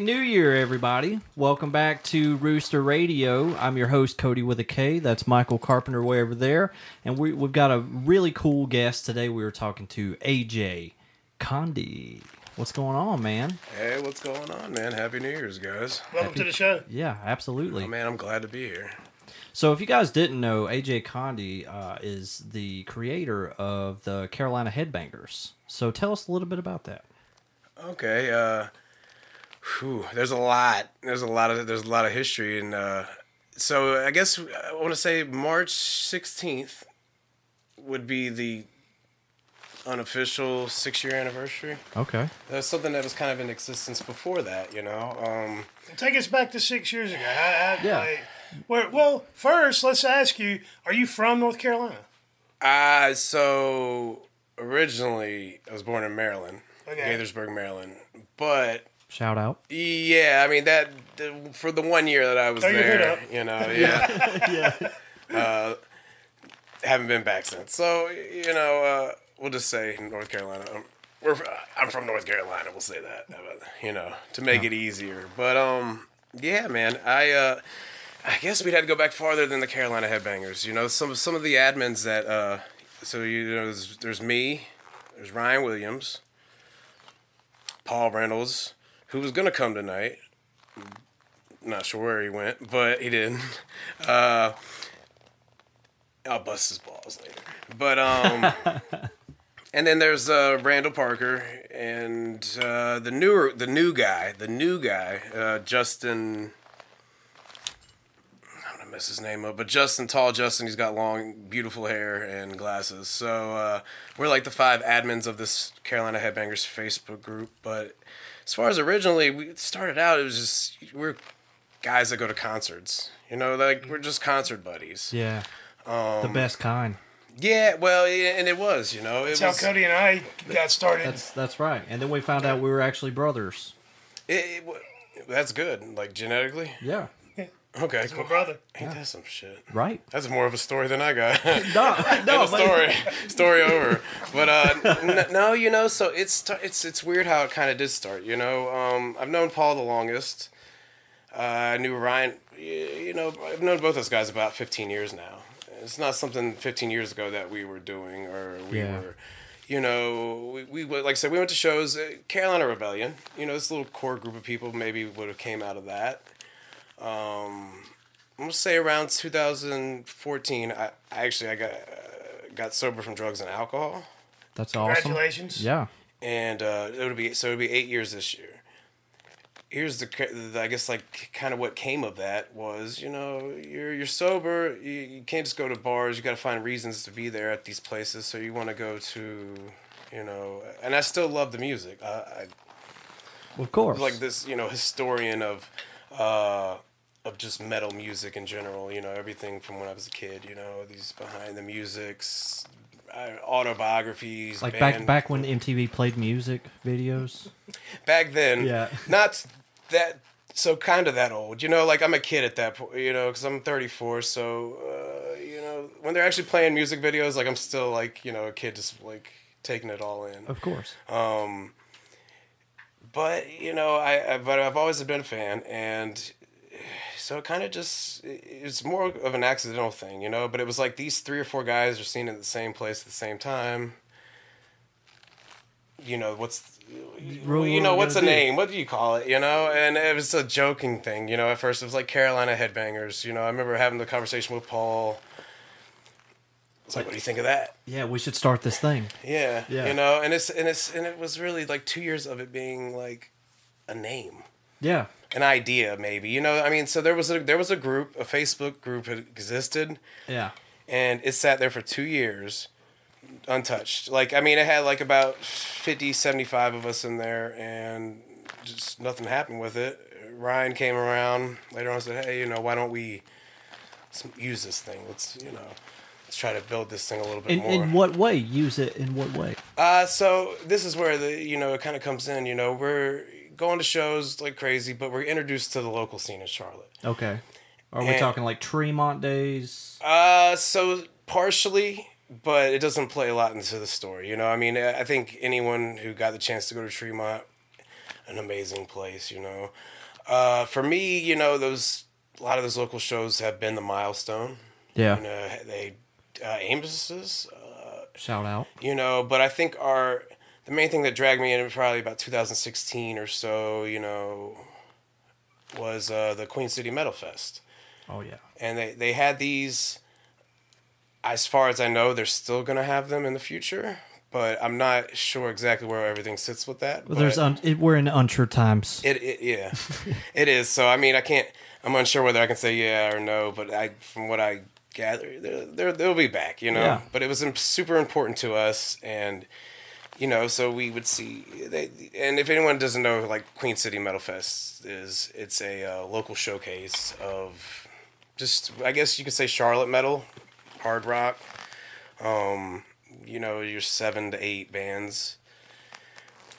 Happy New Year, everybody. Welcome back to Rooster Radio. I'm your host, Cody with a K. That's Michael Carpenter way over there. And we, we've got a really cool guest today. We were talking to AJ Condi. What's going on, man? Hey, what's going on, man? Happy New Year's, guys. Welcome to the show. Yeah, absolutely. Oh, man, I'm glad to be here. So, if you guys didn't know, AJ Condi uh, is the creator of the Carolina Headbangers. So, tell us a little bit about that. Okay, uh, whew, there's a lot. There's a lot of there's a lot of history, and uh, so I guess I want to say March 16th would be the unofficial six year anniversary. Okay. That's something that was kind of in existence before that, you know. Um, Take us back to six years ago. How, how, Yeah. like, where, well, first, let's ask you: Are you from North Carolina? Uh, so originally I was born in Maryland, Okay. Gaithersburg, Maryland, but Shout out. Yeah, I mean that for the one year that I was Throw there, up. you know, yeah, yeah. uh, haven't been back since. So you know, uh, we'll just say North Carolina. Um, we're I'm from North Carolina. We'll say that, you know, to make it easier. But um, yeah, man, I uh, I guess we'd have to go back farther than the Carolina Headbangers. You know, some some of the admins that uh, so you know, there's, there's me, there's Ryan Williams, Paul Reynolds, who was gonna come tonight. Not sure where he went, but he didn't. Uh, I'll bust his balls later. But um, and then there's uh, Randall Parker and uh, the newer, the new guy, the new guy, uh, Justin. I'm gonna mess his name up, but Justin, tall Justin, he's got long, beautiful hair and glasses. So uh, we're like the five admins of this Carolina Headbangers Facebook group. But as far as originally, we started out, it was just we're guys that go to concerts. You know, like we're just concert buddies. Yeah. the Um, best kind. Yeah, well, yeah, and it was, you know, it That's how. Cody and I got started. That's that's right. And then we found out we were actually brothers. It, it, that's good, like genetically. Yeah. Okay, my cool. brother. Ain't that some shit? Right. That's more of a story than I got. No, no, End story, story over. But uh, n- no, you know, so it's it's it's weird how it kind of did start. You know, um, I've known Paul the longest. Uh, I knew Ryan. You know, I've known both those guys about 15 years now. It's not something 15 years ago that we were doing or we Yeah. were. You know, we, we like I said, we went to shows. Uh, Carolina Rebellion. You know, this little core group of people maybe would have came out of that. Um, I'm gonna say around 2014. I, I actually I got uh, got sober from drugs and alcohol, That's awesome. Congratulations. Yeah. and uh, it would be so it would be eight years this year. Here's the, the I guess like kind of what came of that was you know you're you're sober you, you can't just go to bars you got to find reasons to be there at these places so you want to go to you know and I still love the music I, I Of course. like this, you know, historian of uh of just metal music in general, you know, everything from when I was a kid, you know, these behind the musics, autobiographies, Like band- back back when MTV played music videos. back then. Yeah. Not that so kind of that old. You know, like I'm a kid at that point, you know, cuz I'm 34, so uh, you know, when they're actually playing music videos, like I'm still like, you know, a kid just like taking it all in. Of course. Um, but you know, I, I but I've always been a fan, and so it kind of just it's more of an accidental thing, you know. But it was like these three or four guys are seen at the same place at the same time. You know what's What- you know what's a name? What do you call it? You know, and it was a joking thing. You know, at first it was like Carolina Headbangers. You know, I remember having the conversation with Paul. It's like, what do you think of that? Yeah, we should start this thing. Yeah, Yeah. You know, and it's and it's and it was really like two years of it being like a name. Yeah. An idea maybe you know i mean so there was a there was a group a facebook group that existed Yeah. and it sat there for two years untouched like i mean it had like about 50 75 of us in there and just nothing happened with it ryan came around later on and said hey you know why don't we use this thing let's you know let's try to build this thing a little bit In, more in what way? Use it in what way? uh, so this is where the you know it kind of comes in. You know, we're going to shows like crazy, but we're introduced to the local scene in Charlotte. Okay. Are we talking like Tremont days? Uh, so partially, but it doesn't play a lot into the story. You know, I mean, I I think anyone who got the chance to go to Tremont, an amazing place. You know, uh, for me, you know, those a lot of those local shows have been the milestone. Yeah. You know, they uh, Amos's. Uh, Shout out. you know but i think our the main thing that dragged me in probably about 2016 or so you know was uh, the queen city metal fest Oh yeah. and they, they had these as far as i know they're still going to have them in the future but i'm not sure exactly where everything sits with that Well, there's un- it, we're in unsure times. it, it yeah it is so i mean i can't i'm unsure whether i can say yeah or no but i from what i gather they're, they're, they'll be back you know Yeah. but it was super important to us and you know so we would see they, and if anyone doesn't know like queen city metal fest is it's a uh, local showcase of just i guess you could say charlotte metal hard rock. Um you know your seven to eight bands.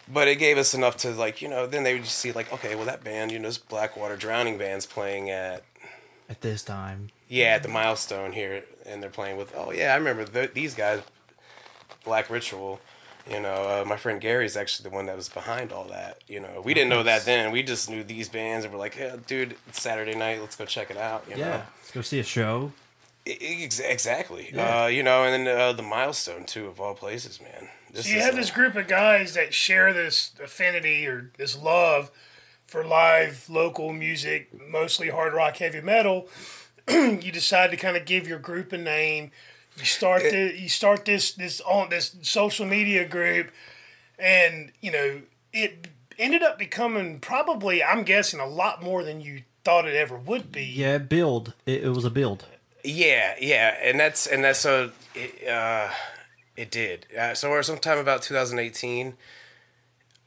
But it gave us enough to like you know then they would just see like okay well that band you know this blackwater drowning band's playing at At this time. yeah at the milestone here and they're playing with oh yeah i remember th- these guys black ritual you know uh, my friend gary's actually the one that was behind all that you know we didn't know that then we just knew these bands and we're like yeah dude it's saturday night let's go check it out you Yeah. know Let's go see a show. I- I- ex- exactly Yeah. uh, you know and then uh, the milestone too of all places man this So you is, have uh, this group of guys that share this affinity or this love for live local music, mostly hard rock, heavy metal. you decide to kind of give your group a name. You start the, you start this this on this social media group, and you know it ended up becoming probably I'm guessing a lot more than you thought it ever would be. Yeah, build. It, it was a build. Yeah, yeah, and that's and that's so it, uh, it did. Uh, so we're sometime about 2018.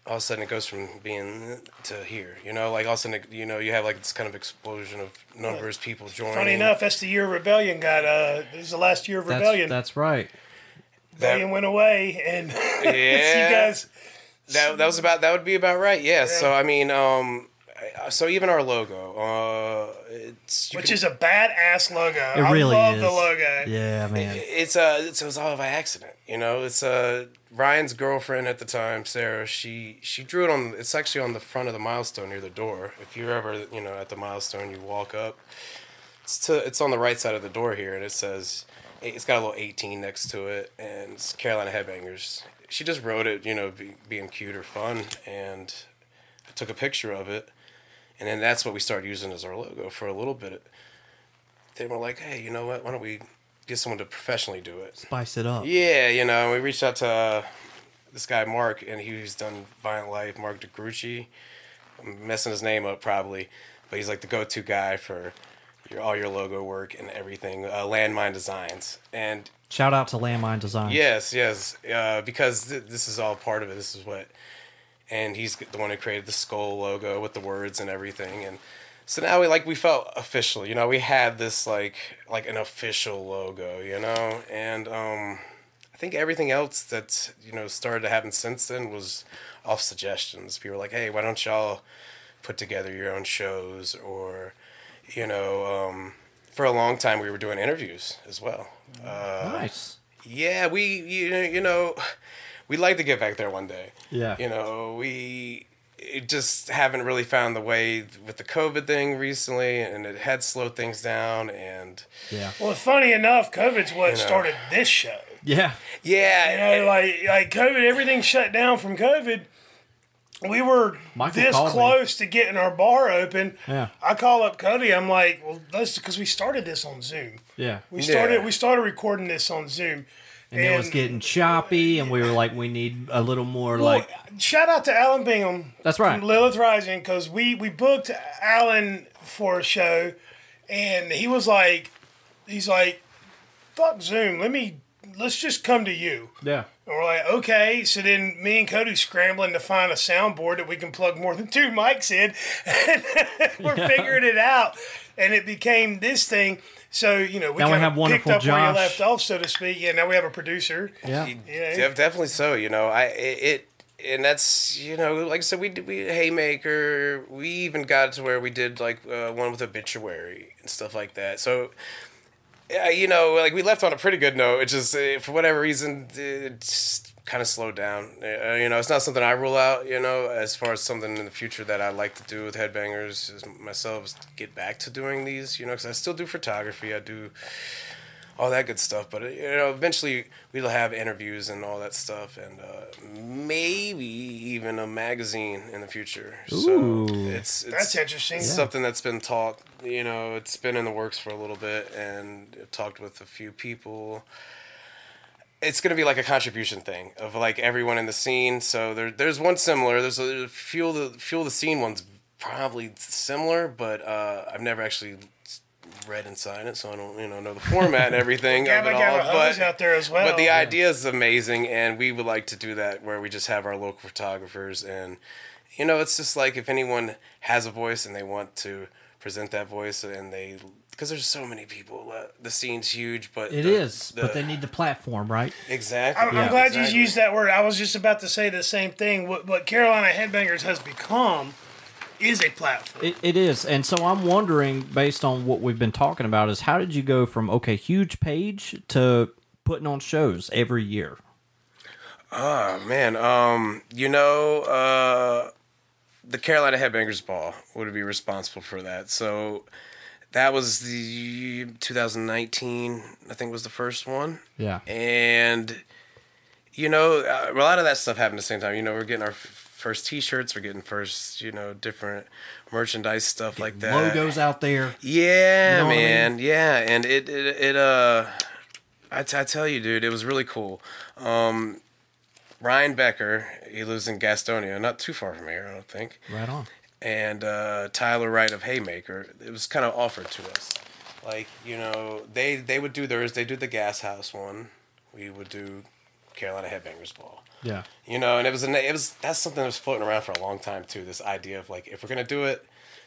All of a sudden, it goes from being to here. You know, like all of a sudden, it- you know, you have like this kind of explosion of numbers, people joining. Funny enough, that's the year of Rebellion got. Uh, this is the last year of Rebellion. that's right. Rebellion went away, and Yeah. you guys. that that was about that would be about right. Yeah. So I mean, um, I- so even our logo, uh, it's Which can- is a badass logo. It I really love is. the logo. Yeah, man. it's uh it's, it was all by accident you know it's uh ryan's girlfriend at the time sarah she she drew it on it's actually on the front of the milestone near the door if you're ever you know at the milestone you walk up it's to it's on the right side of the door here and it says it's got a little 18 next to it and it's carolina headbangers she just wrote it you know be, being cute or fun and i took a picture of it and then that's what we started using as our logo for a little bit they were like hey you know what why don't we get someone to professionally do it Spice it up. yeah, you know, we reached out to uh, this guy Mark, and he's done Violent Life. Mark DeGrucci. I'm messing his name up probably, but he's like the go-to guy for your all your logo work and everything. Uh, Landmine Designs, and Shout out to Landmine Designs. yes, yes, uh, because th- this is all part of it. This is what, and he's the one who created the skull logo with the words and everything, and so now we like we felt official. You know, we had this like like an official logo. You know, and um, I think everything else that you know started to happen since then was off suggestions. People were like, "Hey, why don't y'all put together your own shows?" Or, you know, um, for a long time we were doing interviews as well. Uh, Nice. yeah, we you, you know we'd like to get back there one day. Yeah. You know, we just haven't really found the way with the COVID thing recently, and it had slowed things down. And Yeah. Well, funny enough, COVID's what know. started this show. Yeah. yeah, You know, like like COVID, everything shut down from COVID. We were Michael this called me. close to getting our bar open. Yeah. I call up Cody. I'm like, well, that's because we started this on Zoom. Yeah. We started Yeah. we started recording this on Zoom, and, it was getting choppy, and we were like, we need a little more Well, like. shout out to Alan Bingham. That's right. From Lilith Rising, because we we booked Alan for a show, and he was like, he's like, fuck Zoom. Let me let's just come to you. Yeah. And we're like, okay. So then me and Cody scrambling to find a soundboard that we can plug more than two mics in. we're Yeah. figuring it out. And it became this thing. So, you know, we Now we kind have of picked wonderful up where Josh. you left off, so to speak. Yeah, now we have a producer. Yeah. Yeah. Def- definitely so. You know, I it, it and that's you know like I said we did we Haymaker. We even got to where we did like uh, one with obituary and stuff like that. So. Yeah, you know, like we left on a pretty good note. It just, uh, for whatever reason, it's kind of slowed down. Uh, you know, it's not something I rule out. You know, as far as something in the future that I like to do with headbangers is myself get back to doing these. You know, because I still do photography. I do all that good stuff. But uh, you know, eventually we'll have interviews and all that stuff, and uh, maybe even a magazine in the future. Ooh. So it's, it's That's interesting. It's Yeah. something that's been talked. You know, it's been in the works for a little bit, and talked with a few people. It's gonna be like a contribution thing of like everyone in the scene. So there, there's one similar. There's a fuel the fuel the scene one's probably similar, but uh, I've never actually read and signed it, so I don't you know know the format and everything of Gabba it all. But out there as well. but the idea is amazing, and we would like to do that where we just have our local photographers, and you know, it's just like if anyone has a voice and they want to present that voice, and they because there's so many people, uh, the scene's huge, but It the- is, but they need the platform, right? exactly. I'm, I'm glad exactly. you used that word. I was just about to say the same thing. What, what Carolina Headbangers has become is a platform. It, it is, and so I'm wondering, based on what we've been talking about, is how did you go from okay, huge page to putting on shows every year? Oh man, um, you know, uh, the Carolina Headbangers Ball would be responsible for that. So that was the 2019, I think was the first one. Yeah, and you know uh, a lot of that stuff happened at the same time. You know we're getting our first t-shirts we're getting first you know different merchandise stuff like that. logos out there. yeah You know what I man. Yeah and it it, it uh I, t- I tell you dude it was really cool. Um ryan becker he lives in gastonia not too far from here i don't think. Right on. And uh, Tyler Wright of Haymaker. It was kind of offered to us, like you know they they would do theirs. They do the Gas House one. We would do Carolina Headbangers Ball. Yeah, You know, and it was a it was that's something that was floating around for a long time too. This idea of like if we're gonna do it,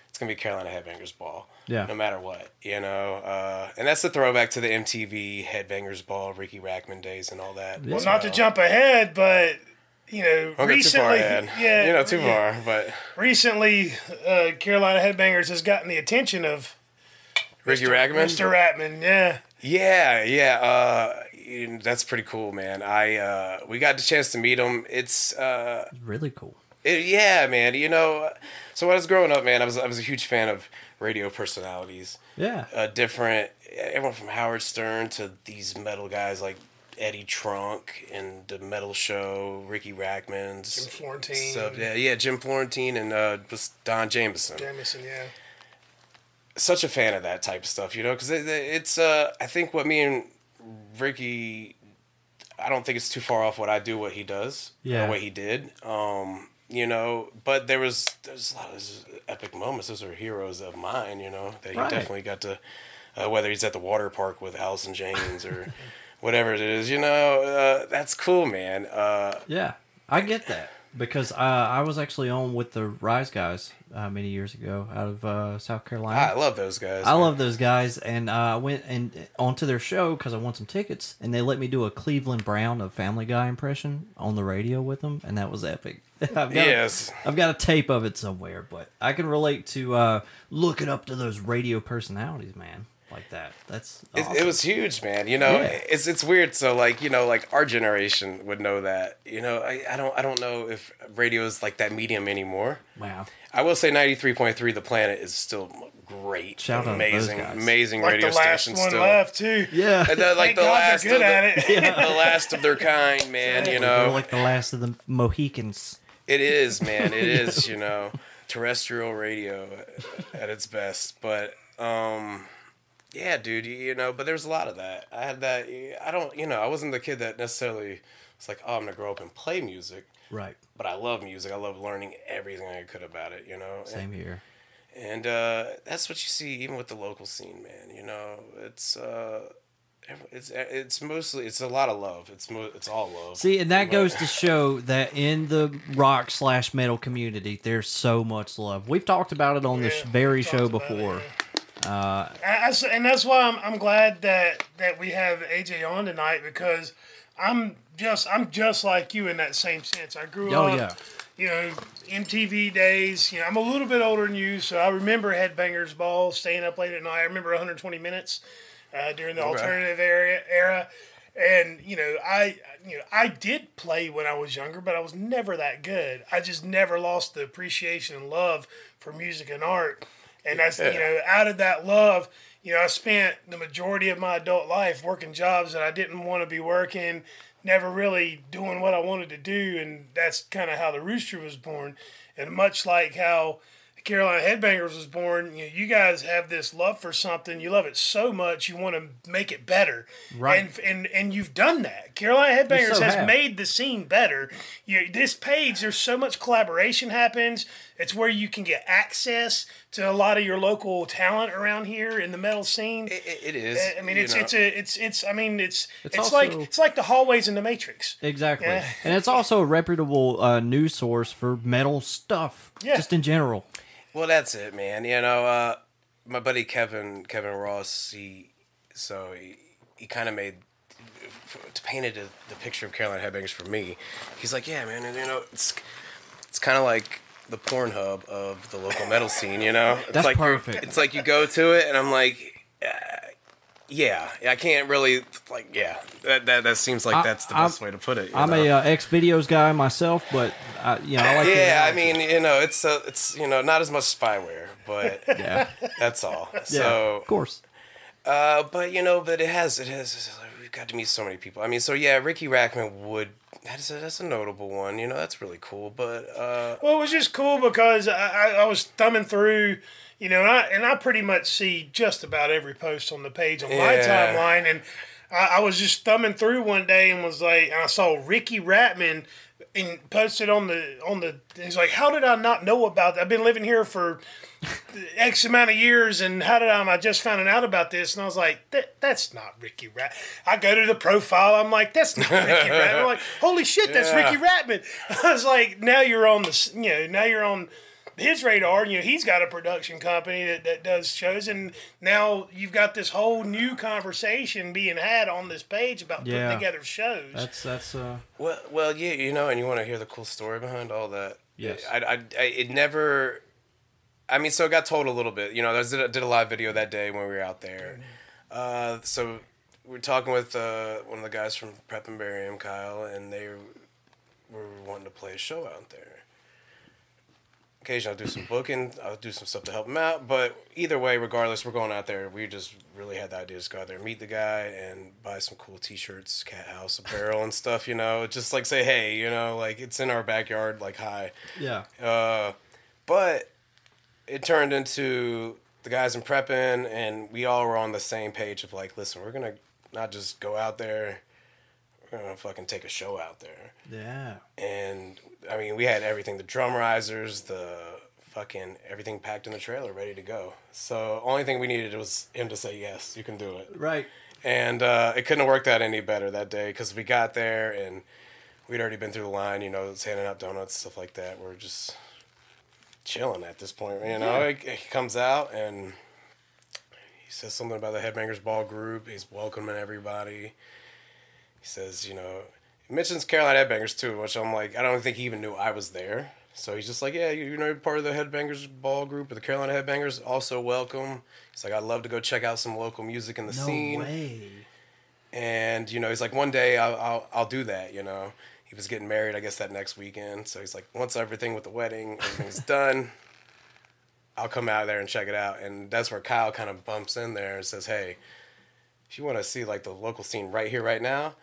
it's gonna be Carolina Headbangers Ball. Yeah. No matter what, you know, uh, and that's the throwback to the MTV Headbangers Ball, Ricky Rachtman days, and all that. well, not to jump ahead, but you know, Don't get too far recently, ahead. yeah, you know, too yeah. far, but Recently, uh, Carolina Headbangers has gotten the attention of Ricky Rachtman. Mr. Ratman. Yeah, Yeah, yeah, uh, that's pretty cool, man. I uh, we got the chance to meet him. It's uh, really cool. it, yeah, man. You know, so when I was growing up, man, I was I was a huge fan of radio personalities. Yeah, Uh, different, everyone from Howard Stern to these metal guys like Eddie Trunk and the Metal Show, Ricky Rachtman's Jim Florentine. stuff. Yeah, yeah, Jim Florentine and uh, Don Jamieson Jamieson. Yeah, such a fan of that type of stuff, you know, because it, it's uh, I think what me and Ricky, I don't think it's too far off what I do, what he does, Yeah. or what he did, um, you know. But there was there's a lot of those epic moments. Those are heroes of mine, you know, that he definitely got to, uh, whether he's at the water park with Allison James or whatever it is, you know, uh, that's cool, man. Uh, yeah, I get that because uh, I was actually on with the Rise guys uh, many years ago out of uh, South Carolina. I love those guys. I man. love those guys, and uh, I went and onto their show because I won some tickets, and they let me do a Cleveland Brown of Family Guy impression on the radio with them, and that was epic. I've got Yes. a, I've got a tape of it somewhere, but I can relate to uh, looking up to those radio personalities, man, like that. That's It, awesome. it was huge, man. You know, Yeah. it's it's weird. So like, you know, like our generation would know that. You know, I, I don't I don't know if radio is like that medium anymore. wow. I will say ninety three point three, the planet is still great, Shout out amazing, guys. amazing like radio the last station one still. left too. Yeah, And the- like Thank the God last good of the, at it. the last of their kind, man. You they're know, like the last of the Mohicans. It is, man. It is, you know, terrestrial radio at its best. But um yeah, dude, you, know, but there's a lot of that. I had that. I don't, you know, I wasn't the kid that necessarily was like, oh, I'm gonna grow up and play music. Right. But I love music. I love learning everything I could about it. You know. Same here. And uh, that's what you see even with the local scene, man. You know, it's uh, it's it's mostly it's a lot of love. It's mo- it's all love. See, and that But- goes to show that in the rock slash metal community, there's so much love. We've talked about it on this very show talked about it, before. Uh, I- I s- and that's why I'm, I'm glad that that we have AJ on tonight because I'm just I'm just like you in that same sense. I grew oh up, yeah, you know, MTV days. You know, I'm a little bit older than you, so I remember Headbangers Ball, staying up late at night. I remember 120 minutes uh, during the alternative area era. And you know, I you know I did play when I was younger, but I was never that good. I just never lost the appreciation and love for music and art. And that's you know, out of that love, you know, I spent the majority of my adult life working jobs that I didn't want to be working, never really doing what I wanted to do, and that's kind of how the Rooster was born. And much like how the Carolina Headbangers was born, you know, you guys have this love for something. You love it so much, you want to make it better. Right. And and and you've done that. Carolina Headbangers so has made the scene better. You this page, there's so much collaboration happens. It's where you can get access to a lot of your local talent around here in the metal scene. It, it- it is. I mean, it's know. it's a it's it's. I mean, it's It's it's, like it's like the hallways in the Matrix. exactly. Yeah. And it's also a reputable uh, news source for metal stuff, Yeah. just in general. Well, that's it, man. You know, uh, my buddy Kevin Kevin Ross, he so he, he kind of made to painted the, the picture of Carolina Headbangers for me. He's like, yeah, man, and you know, it's it's kind of like the Pornhub of the local metal scene. You know, it's That's like perfect. It's like you go to it, and I'm like. Uh, yeah, I can't really like. Yeah, that that, that seems like I- that's the I'm- best way to put it. I'm know? a uh, X videos guy myself, but I, you know, I like. yeah, I mean, you know, it's uh, it's you know not as much spyware, but yeah, that's all. yeah, So, of course. uh, but you know, but it has it has it's like, we've got to meet so many people. I mean, so yeah, Ricky Rachtman would that's a, that's a notable one. You know, that's really cool. But uh, Well, it was just cool because I, I, was thumbing through, you know, and I, and I pretty much see just about every post on the page on my timeline. And I, I was just thumbing through one day and was like, and I saw Ricky Ratman and posted on the on the. He's like, how did I not know about that? I've been living here for X amount of years, and how did I? I just found out about this, and I was like, that, that's not Ricky Rat. I go to the profile, I'm like, that's not Ricky Ratman. I'm like, holy shit, that's Yeah. Ricky Ratman. I was like, now you're on the, you know, now you're on his radar. You know, he's got a production company that, that does shows, and now you've got this whole new conversation being had on this page about Yeah. putting together shows. That's that's uh well, well, yeah, you know, and you want to hear the cool story behind all that. Yes. I, I, I it never. I mean, so it got told a little bit. You know, I did a, did a live video that day when we were out there. Uh, so we were talking with uh, one of the guys from Prep and Barium, Kyle, and they were wanting to play a show out there. Occasionally, I'll do some booking. I'll do some stuff to help him out. But either way, regardless, we're going out there. We just really had the idea to just go out there, meet the guy, and buy some cool T-shirts, cat house apparel, and stuff. You know, just like say, hey, you know, like it's in our backyard. Like, hi. yeah. Uh, but it turned into the guys in prepping, and we all were on the same page of like, listen, we're gonna not just go out there, we're gonna fucking take a show out there. Yeah. And I mean, we had everything: the drum risers, the fucking everything packed in the trailer, ready to go. So only thing we needed was him to say yes, you can do it. Right. And uh, it couldn't have worked out any better that day because we got there and we'd already been through the line, you know, it's handing out donuts, stuff like that. We're just chilling at this point, you know. He, he comes out and he says something about the Headbangers Ball group. He's welcoming everybody. He says, you know, he mentions Carolina Headbangers too, which I'm like, I don't think he even knew I was there. So he's just like, yeah, you, you know, you're part of the Headbangers Ball group, or the Carolina Headbangers, also welcome. He's like, I'd love to go check out some local music in the No scene way. and you know he's like one day I'll, I'll I'll do that you know he was getting married I guess that next weekend. So he's like once everything with the wedding everything's done I'll come out there and check it out. And that's where Kyle kind of bumps in there and says hey if you want to see like the local scene right here right now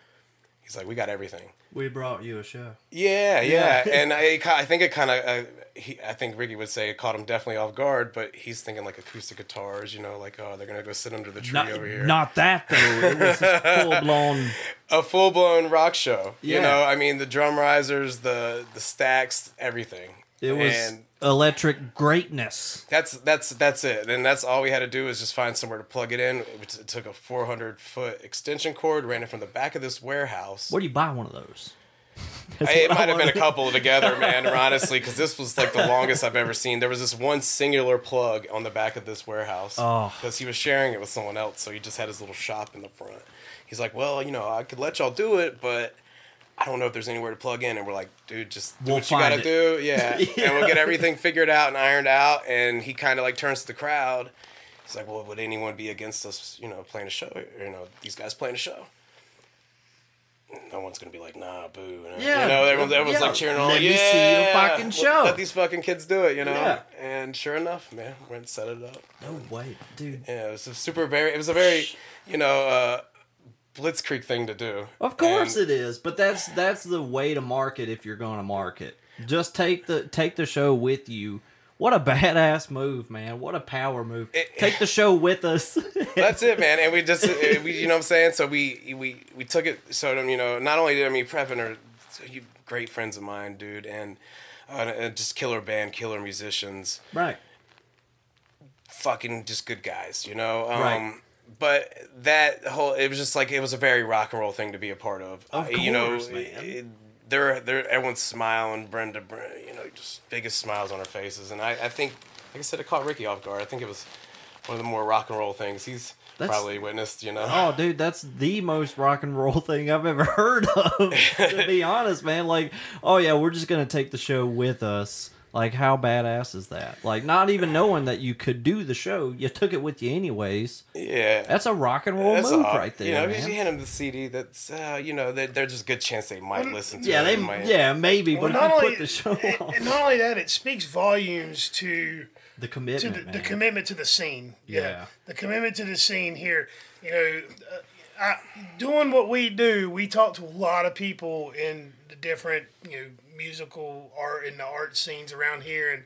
He's like, we got everything. We brought you a show. Yeah, yeah, Yeah. and I, I think it kind of, uh, he, I think Ricky would say it caught him definitely off guard, but he's thinking like acoustic guitars, you know, like oh they're gonna go sit under the tree Not, over here. not that though. It was full blown. a full blown rock show. Yeah. You know, I mean the drum risers, the the stacks, everything. It was and electric greatness. that's that's that's it, and that's all we had to do was just find somewhere to plug it in. It, took a 400 foot extension cord, ran it from the back of this warehouse. Where do you buy one of those? I- it might have been a couple together, man. Honestly, because this was like the longest I've ever seen. There was this one singular plug on the back of this warehouse Oh. because he was sharing it with someone else, so he just had his little shop in the front. He's like, "Well, you know, I could let y'all do it, but I don't know if there's anywhere to plug in." And we're like, "Dude, just do We'll what you gotta find do, yeah. Yeah. And we'll get everything figured out and ironed out." And he kind of like turns to the crowd. He's like, "Well, would anyone be against us, you know, playing a show? You know, these guys playing a show?" No one's gonna be like, nah, boo. Yeah. you know, everyone's, everyone's Yeah. like cheering on. Let me see your fucking let- show." Let these fucking kids do it, you know. Yeah. And sure enough, man, went and set it up. No way, dude. Yeah, it was a super very. It was a very, you know, uh, blitzkrieg thing to do. Of course And it is, but that's that's the way to market if you're going to market. Just take the take the show with you. What a badass move, man! What a power move. It- take the show with us. That's it, man. And we just, uh, we, you know what I'm saying? So we, we, we took it. So, you know, not only did I mean, her, you great friends of mine, dude, and, uh, just killer band, killer musicians. right. fucking just good guys, you know. Um, Right. But that whole it was just like it was a very rock and roll thing to be a part of. Of Uh, you know, course, man. they're they're everyone's smiling. Brenda, Bre- you know, just biggest smiles on her faces, and I I think like I said, it caught Ricky off guard. I think it was one of the more rock and roll things he's That's- probably witnessed. You know. Oh, dude, that's the most rock and roll thing I've ever heard of. to be honest, man. Like, oh yeah, we're just gonna take the show with us. Like, how badass is that? Like, not even knowing that you could do the show, you took it with you anyways. Yeah. That's a rock and roll That's move all- right there, You know, man. if you hand them the CD, that's uh, you know, there- there's just a good chance they might listen to yeah, it. they, might, yeah, maybe, Well, but not only put the show and, on, not only that, it speaks volumes to the to commitment, the, man. the commitment to the scene. Yeah. the commitment to the scene here. You know, uh, I, doing what we do, we talk to a lot of people in the different you know musical art and the art scenes around here, and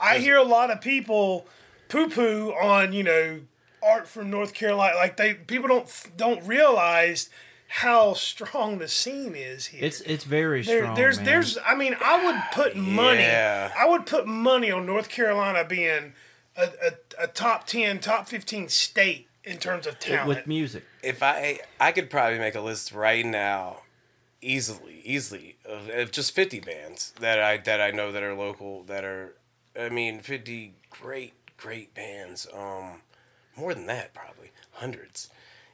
I hear a lot of people poo poo on you know art from North Carolina. Like they people don't don't realize how strong the scene is here. it's it's very There, strong. there's, man. there's. I mean, I would put money. Yeah. I would put money on North Carolina being a, a, a top ten, top fifteen state in terms of talent. with music. if I I could probably make a list right now, easily, easily of, of just fifty bands that I that I know that are local that are, I mean, fifty great great bands. Um, more than that probably hundreds.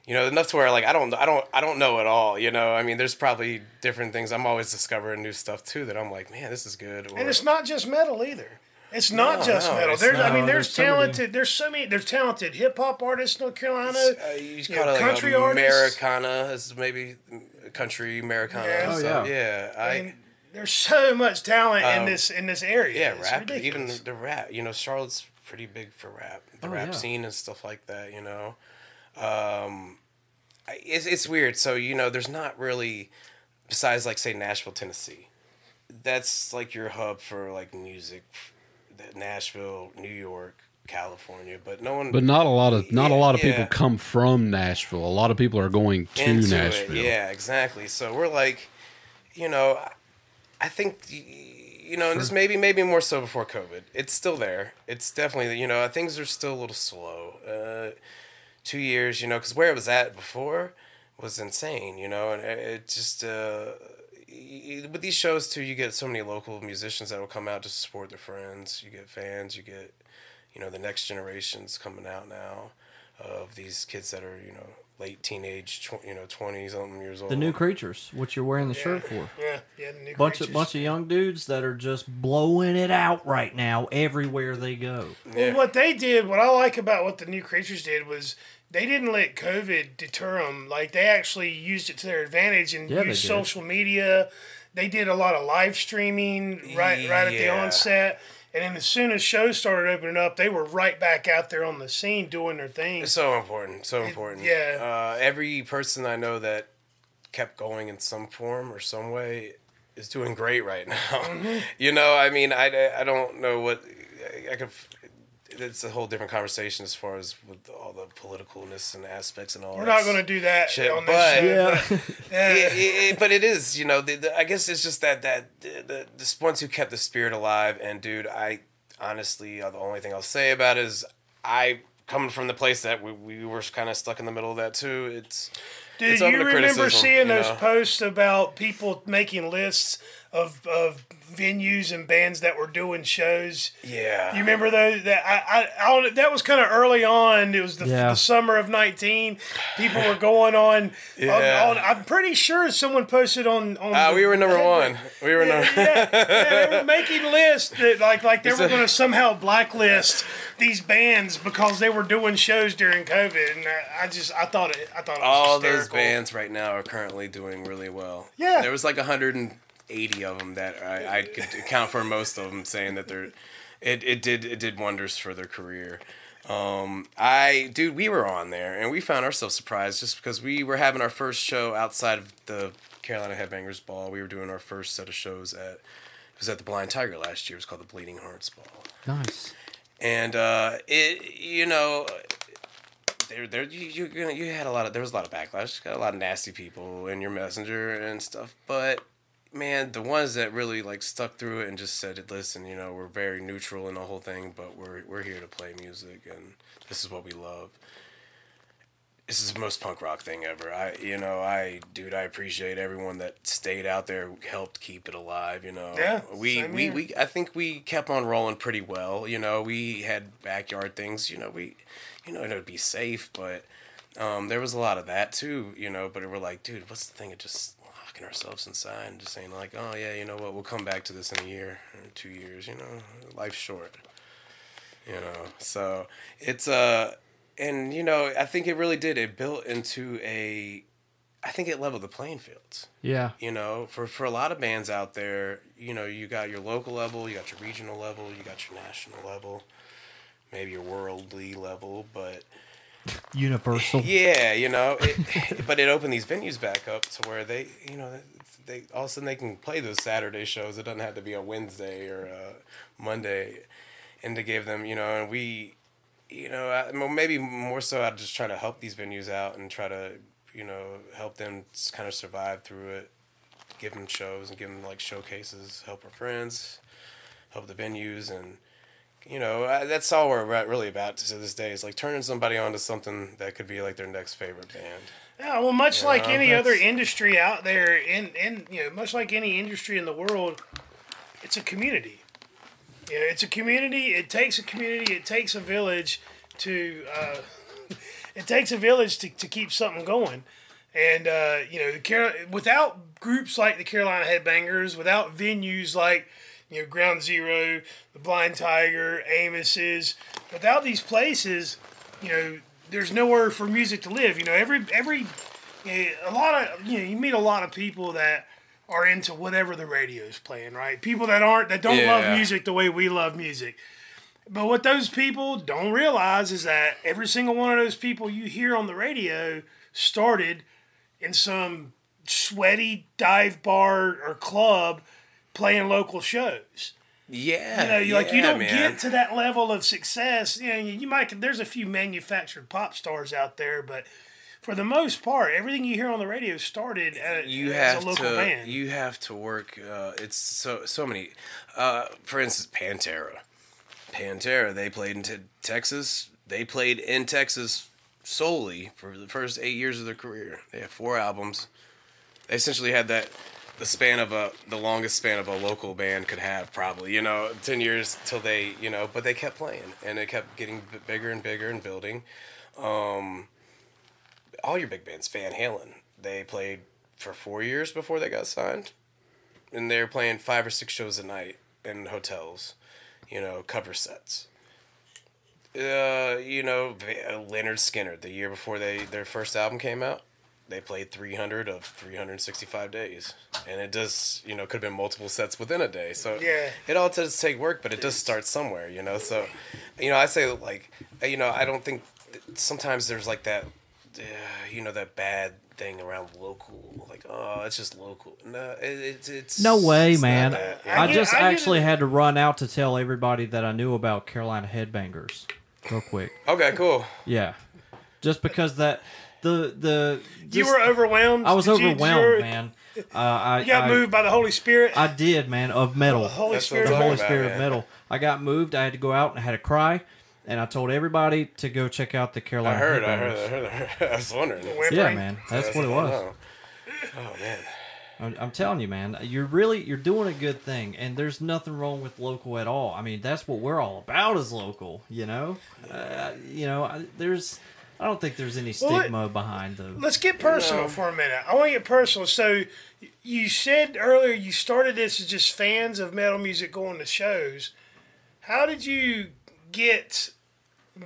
You know, enough to where like I don't I don't I don't know at all. You know, I mean, there's probably different things. I'm always discovering new stuff too that I'm like, man, this is good. Or, and it's not just metal either. It's not No, just no, metal. There's, I mean, there's, there's so talented. There's so many. There's talented hip hop artists in North Carolina. uh, you you know, it like country country artists. Americana is maybe country Americana. Yeah. Oh, so, yeah. yeah. I. And there's so much talent in Um, this in this area. Yeah, It's rap. ridiculous. Even the rap. You know, Charlotte's pretty big for rap. The Oh, rap yeah. scene and stuff like that. You know, um, it's it's weird. So you know, there's not really, besides like say Nashville, Tennessee, that's like your hub for like music. Nashville, New York, California, but no one. But not a lot of not a lot of Yeah. people come from Nashville. A lot of people are going to into Nashville. It. Yeah, exactly. So we're like, you know, I- think you know, and this maybe maybe more so before COVID. It's still there. It's definitely you know things are still a little slow. Uh, two years, you know, because where it was at before was insane. You know, and it, it just. Uh, with these shows too, you get so many local musicians that will come out to support their friends. You get fans. You get, you know, the next generations coming out now of these kids that are you know late teenage, tw- you know, twenty something years old. The new creatures, what you're wearing the shirt for. Yeah, yeah. The new Bunch creatures. of bunch of young dudes that are just blowing it out right now everywhere they go. Yeah. Well, what they did, what I like about what the new creatures did was they didn't let COVID deter them. Like they actually used it to their advantage and Yeah, used social media. They did a lot of live streaming right right at the onset. And then as soon as shows started opening up, they were right back out there on the scene doing their thing. It's so important, so important. yeah. Uh, every person I know that kept going in some form or some way is doing great right now. Mm-hmm. you know, I mean, I, I don't know what I, I could. It's a whole different conversation as far as with all the politicalness and aspects and all. We're not going to do that shit, on but- this show. Yeah. but, uh, it, it- it- but it is, you know, the, the, I guess it's just that that the, the the ones who kept the spirit alive. And dude, I honestly, uh, the only thing I'll say about it is I coming from the place that we, we were kind of stuck in the middle of that too. It's Did you remember seeing you those posts about people making lists of of venues and bands that were doing shows? yeah. You remember those? That I, I, I don't- that was kind of early on. It was the, Yeah. the summer of nineteen. People were going on. Yeah. on, on I'm pretty sure someone posted on. on Ah, the- we were number one. We were number. yeah, yeah, they were making lists that like like they were going to somehow blacklist these bands because they were doing shows during COVID, and I, I just I thought it I thought it was All those bands right now are currently doing really well. Yeah. There was like 180 of them that I, I could account for most of them saying that they're it, it did it did wonders for their career. Um, I dude, we were on there and we found ourselves surprised just because we were having our first show outside of the Carolina Headbangers Ball. We were doing our first set of shows at it was at the Blind Tiger last year. It was called the Bleeding Hearts Ball Nice. and uh, it you know there there you you you had a lot of there was a lot of backlash got a lot of nasty people in your messenger and stuff but man the ones that really like stuck through it and just said listen you know we're very neutral in the whole thing but we're we're here to play music and this is what we love this is the most punk rock thing ever. I, you know, I, dude, I appreciate everyone that stayed out there, helped keep it alive. You know, Yeah, we, we, here. we, I think we kept on rolling pretty well. You know, we had backyard things. You know, we, you know, it would be safe, but um, there was a lot of that too. You know, but we're like, dude, what's the thing It just locking ourselves inside and just saying like, oh yeah, you know what, we'll come back to this in a year or two years. You know, life's short you know so it's uh and you know i think it really did it built into a i think it leveled the playing fields Yeah. you know for for a lot of bands out there you know you got your local level you got your regional level you got your national level maybe your worldly level but Universal. yeah you know it, but it opened these venues back up to where they you know they all of a sudden they can play those saturday shows. It doesn't have to be a wednesday or a monday. And to give them you know and we you know I, well, maybe more so i'm just trying to help these venues out and try to you know help them kind of survive through it. Give them shows and give them like showcases help our friends help the venues and you know that's all we're really about to this day is like turning somebody on to something that could be like their next favorite band Yeah, well, much like know, any other industry out there, in in you know, much like any industry in the world, it's a community. Yeah, it's a community. It takes a community. It takes a village to. Uh, it takes a village to, to keep something going, and uh, you know, the Car- without groups like the Carolina Headbangers, without venues like you know Ground Zero, the Blind Tiger, Amos's, without these places, you know, there's nowhere for music to live. You know, every every a lot of you know you meet a lot of people that are into whatever the radio's playing, right? People that aren't that don't love music the way we love music. But what those people don't realize is that every single one of those people you hear on the radio started in some sweaty dive bar or club playing local shows. yeah You know, you like you don't man. get to that level of success. You know, you might there's a few manufactured pop stars out there, but for the most part, everything you hear on the radio started at, you as have a local to band. you have to work uh, it's so so many uh, for instance pantera pantera they played in te- texas they played in texas solely for the first eight years of their career they have four albums they essentially had that the span of a the longest span of a local band could have probably you know 10 years till they you know but they kept playing and it kept getting bigger and bigger and building. Um all your big bands van halen they played for four years before they got signed and they were playing five or six shows a night in hotels you know cover sets. Uh you know lynyrd skynyrd the year before they their first album came out they played 300 of 365 days and it does you know could have been multiple sets within a day so Yeah. it all does take work but it does start somewhere you know so you know i say like you know i don't think sometimes there's like that uh, you know that bad thing around local, like oh, it's just local. No, it, it's it's No way, it's man. that. I, I just I actually had to run out to tell everybody that I knew about Carolina Headbangers, real quick. okay, cool. Yeah, just because that the the You were overwhelmed. I was Did overwhelmed, you were- man. Uh, I You got I, moved by the Holy Spirit. I did, man. Of metal, the Holy That's Spirit. The talking Holy about, Spirit of metal. I got moved. I had to go out and I had to cry, and I told everybody to go check out the I Carolina. heard, I heard, I heard, I heard. I was wondering. Whimpering. Yeah, man, that's what it was. Oh, oh man. I'm, I'm telling you, man, you're really you're doing a good thing, and there's nothing wrong with local at all. I mean, that's what we're all about is local. You know, uh, you know, I, there's I don't think there's any Well, let- stigma behind the. Let's get personal No. for a minute. I want to get personal. So, you said earlier you started this as just fans of metal music going to shows. How did you get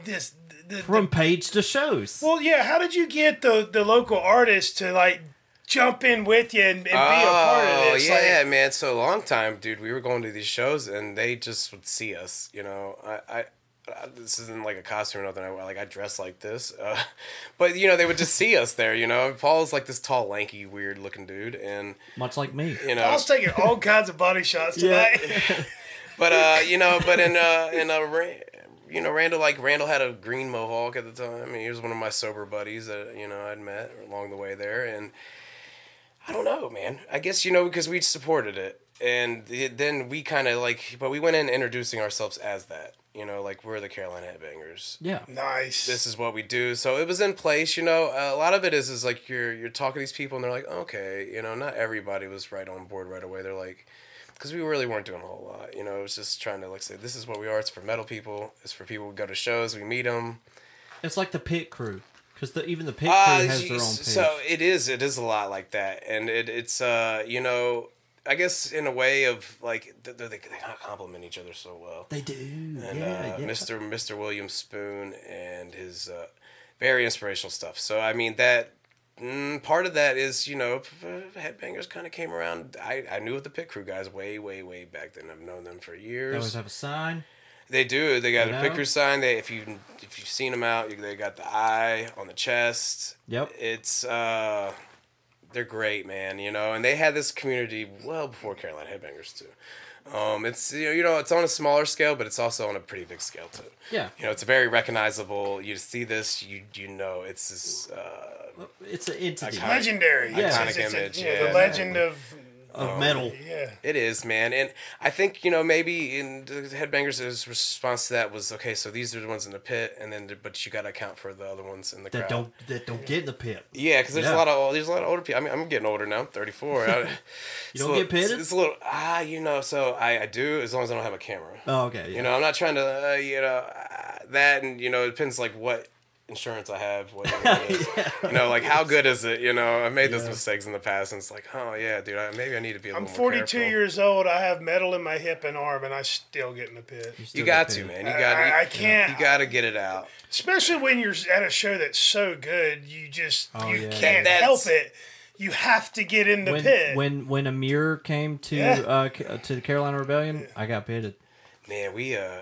this? The, the- From page to shows. well, yeah. How did you get the the local artists to like jump in with you and, and be a part of Oh this? yeah, Like, man. So long time, dude. We were going to these shows, and they just would see us. You know, I, I, I this isn't like a costume or nothing. I like I dress like this, uh, but you know, they would just see us there. You know, Paul's like this tall, lanky, weird looking dude, and much like me. you know, I was taking all kinds of body shots Yeah. tonight. But uh, you know, but in uh, in uh, Ra- you know, Randall like Randall had a green mohawk at the time, and he was one of my sober buddies that you know I'd met along the way there, and I don't know, man. I guess you know because we supported it, and it, then we kind of like, but we went in introducing ourselves as that, you know, like we're the Carolina Headbangers Yeah, nice. this is what we do. So it was in place, you know. a lot of it is is like you're you're talking to these people and they're like, okay, you know, not everybody was right on board right away. They're like, because we really weren't doing a whole lot, you know. It was just trying to like say, this is what we are. It's for metal people. It's for people who go to shows. We meet them. it's like the pit crew because the, even the pit Uh, crew has their own page. so it is. It is a lot like that, and it it's uh you know. I guess in a way of like they, they, they complement each other so well. they do. and yeah, uh, yeah. Mr. Mr. William Spoon and his uh, very inspirational stuff. So I mean that mm, part of that is you know headbangers kind of came around. I, I knew of the pit crew guys way way way back then. I've known them for They years. always have a sign. They do. They got You a pit crew sign. They if you if you've seen them out, you, they got the eye on the chest. Yep. It's uh, they're great, man. You know, and they had this community well before Carolina Headbangers too. Um, it's you know, you know it's on a smaller scale, but it's also on a pretty big scale too. Yeah. You know, it's very recognizable. You see this, you you know, it's this. Uh, It's an entity Iconic. legendary. Yeah. Iconic it's- it's a- image, you know, yeah. The legend of of metal. yeah. It is, man, and I think you know maybe in the Headbangers' response to that was okay. So these are the ones in the pit, and then but you got to account for the other ones in the That crowd. don't that don't get in the pit. Yeah, because there's Yeah. a lot of there's a lot of older people. I mean, I'm getting older now. I'm 34. I, it's don't little- get pitted? It's, it's a little ah, you know. So I, I do as long as I don't have a camera. Oh, okay. Yeah. You know, I'm not trying to uh, you know uh, that, and you know, it depends like what insurance I have. What it is. You know, like how good is it? You know, I made those Yeah. mistakes in the past, and it's like, oh yeah, dude, I, maybe I need to be a I'm little 42 careful. years old. I have metal in my hip and arm, and I still get in the pit. You got to, pitted. man. You got to. I- I can't- You got to get it out. Especially when you're at a show that's so good, you just Oh, you yeah. can't That's- help it. You have to get in the When pit. when when Amir came to Yeah. uh to the Carolina Rebellion, I got pitted. Man, we uh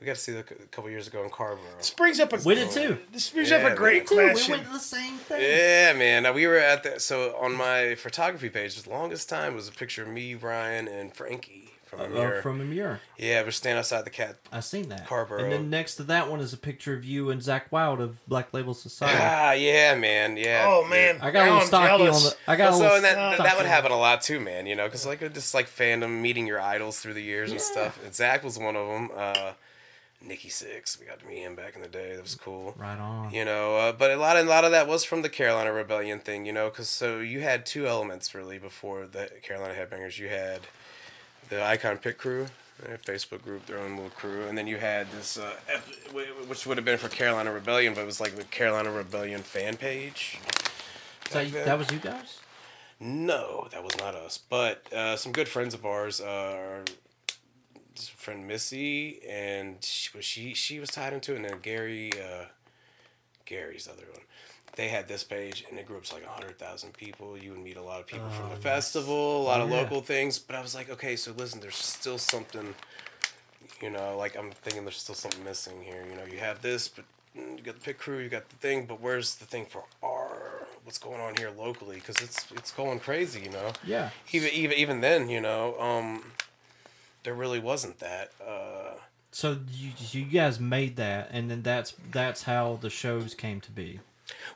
we got to see the, a couple years ago in Carrboro. this brings up a We did too. This brings Yeah, up a great Dude, we question. went to the same thing. Yeah, man. We were at the so on my photography page. The longest time was a picture of me, Ryan, and Frankie from Uh, mirror. from Amir. yeah, we're standing outside the cat. I seen that. Carrboro. And then next to that one is a picture of you and Zakk Wylde of Black Label Society. Ah, yeah, man. Yeah. oh man, I got a now little I'm stocky jealous. on the. I got a Well, little. so and that Stop that would happen a lot too, man. You know, because like just like fandom, meeting your idols through the years and stuff. And Zach was one of them. Uh, Nikki Sixx, we got to meet him back in the day. That was cool. Right on. You know, uh, but a lot of a lot of that was from the Carolina Rebellion thing, you know, because so you had two elements really before the Carolina Headbangers. You had the Icon Pit Crew, a Facebook group, their own little crew, and then you had this, uh, which would have been for Carolina Rebellion, but it was like the Carolina Rebellion fan page. So you- that was you guys. No, that was not us, but uh, some good friends of ours. Uh, friend Missy, and she was she she was tied into it, and then Gary, uh, Gary's the other one. They had this page, and it grew up to like hundred thousand people. You would meet a lot of people from the festival, a lot of Oh, Yeah. local things. But I was like, okay, so listen, there's still something. You know, like I'm thinking there's still something missing here. You know, you have this, but you got the pit crew, you got the thing, but where's the thing for our what's going on here locally because it's it's going crazy, you know. Yeah. Even even even then, you know, um, there really wasn't that. Uh, So you you guys made that, and then that's that's how the shows came to be.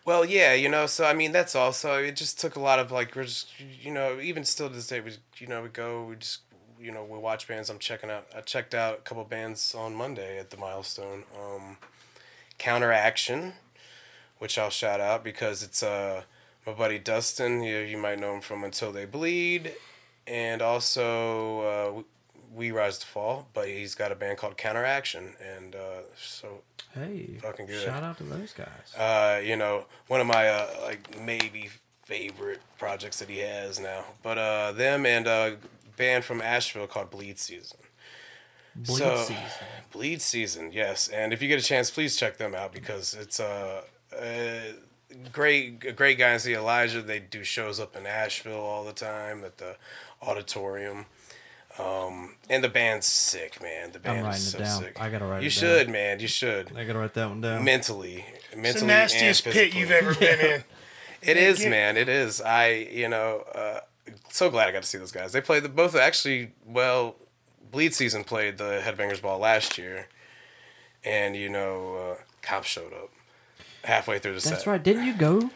Well, yeah, you know, so I mean, that's also it. Just took a lot of like we're just you know even still to this day we you know we go we just you know we watch bands. I'm checking out. I checked out a couple bands on Monday at the Milestone. Um, Counteraction, which I'll shout out because it's uh my buddy Dustin. You you might know him from Until They Bleed, and also uh, We Rise to Fall. But he's got a band called Counteraction, and uh, so Hey, Fucking good. Shout out to those guys. uh, you know, one of my uh, like maybe favorite projects that he has now. But uh, them and a band from Asheville called Bleed Season. Bleed so- season. Bleed Season, yes. And if you get a chance, please check them out because it's uh, uh great, great guys. The Elijah, they do shows up in Asheville all the time at the auditorium. Um, and the band's sick, man. The band writing is it so down. sick. I gotta write You it down. should, man. You should. I gotta write that one down. Mentally, mentally, It's the nastiest and pit you've ever been in. It is, get- man. It is. I, you know, uh, so glad I got to see those guys. They played the both actually. Well, Bleed Season played the Headbangers Ball last year, and you know, uh, Cop showed up halfway through the set. That's right. Didn't you go?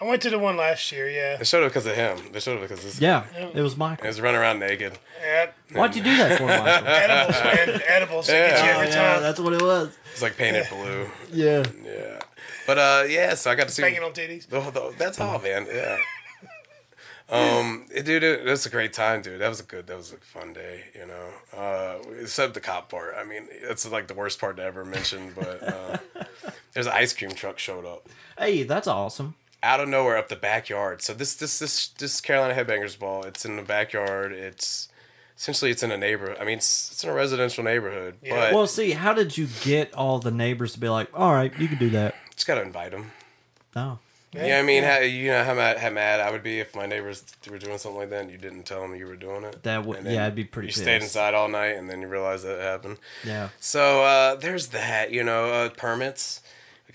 I went to the one last year. Yeah. They showed up because of him. They showed up because of this. Yeah, it was He Michael. was running around naked. yeah. Why'd you do that for, Michael? Edibles, man. Edibles. It gets you Yeah. every Oh, yeah, time. that's what it was. It's like painted blue. Yeah. Yeah, but uh, yeah. So I got to see. Banging on titties. The, the, that's all, man. Yeah. Um, it- dude, it, was a great time, dude. That was a good, that was a fun day, you know. Uh, except the cop part. I mean, that's like the worst part to ever mention. But uh, there's an ice cream truck showed up Hey, that's awesome. Out of nowhere up the backyard. So this, this, this, this Carolina Headbangers Ball. It's in the backyard. It's essentially it's in a neighborhood. I mean, it's, it's in a residential neighborhood, Yeah. but Well, see, how did you get all the neighbors to be like, all right, you can do that? just gotta invite them. No. Yeah, I mean, how, you know how mad, how mad I would be if my neighbors were doing something like that and you didn't tell them you were doing it. That would- yeah, I'd be pretty You stayed inside all night and then you realize that it happened. Yeah. So uh, there's that. You know, uh, permits.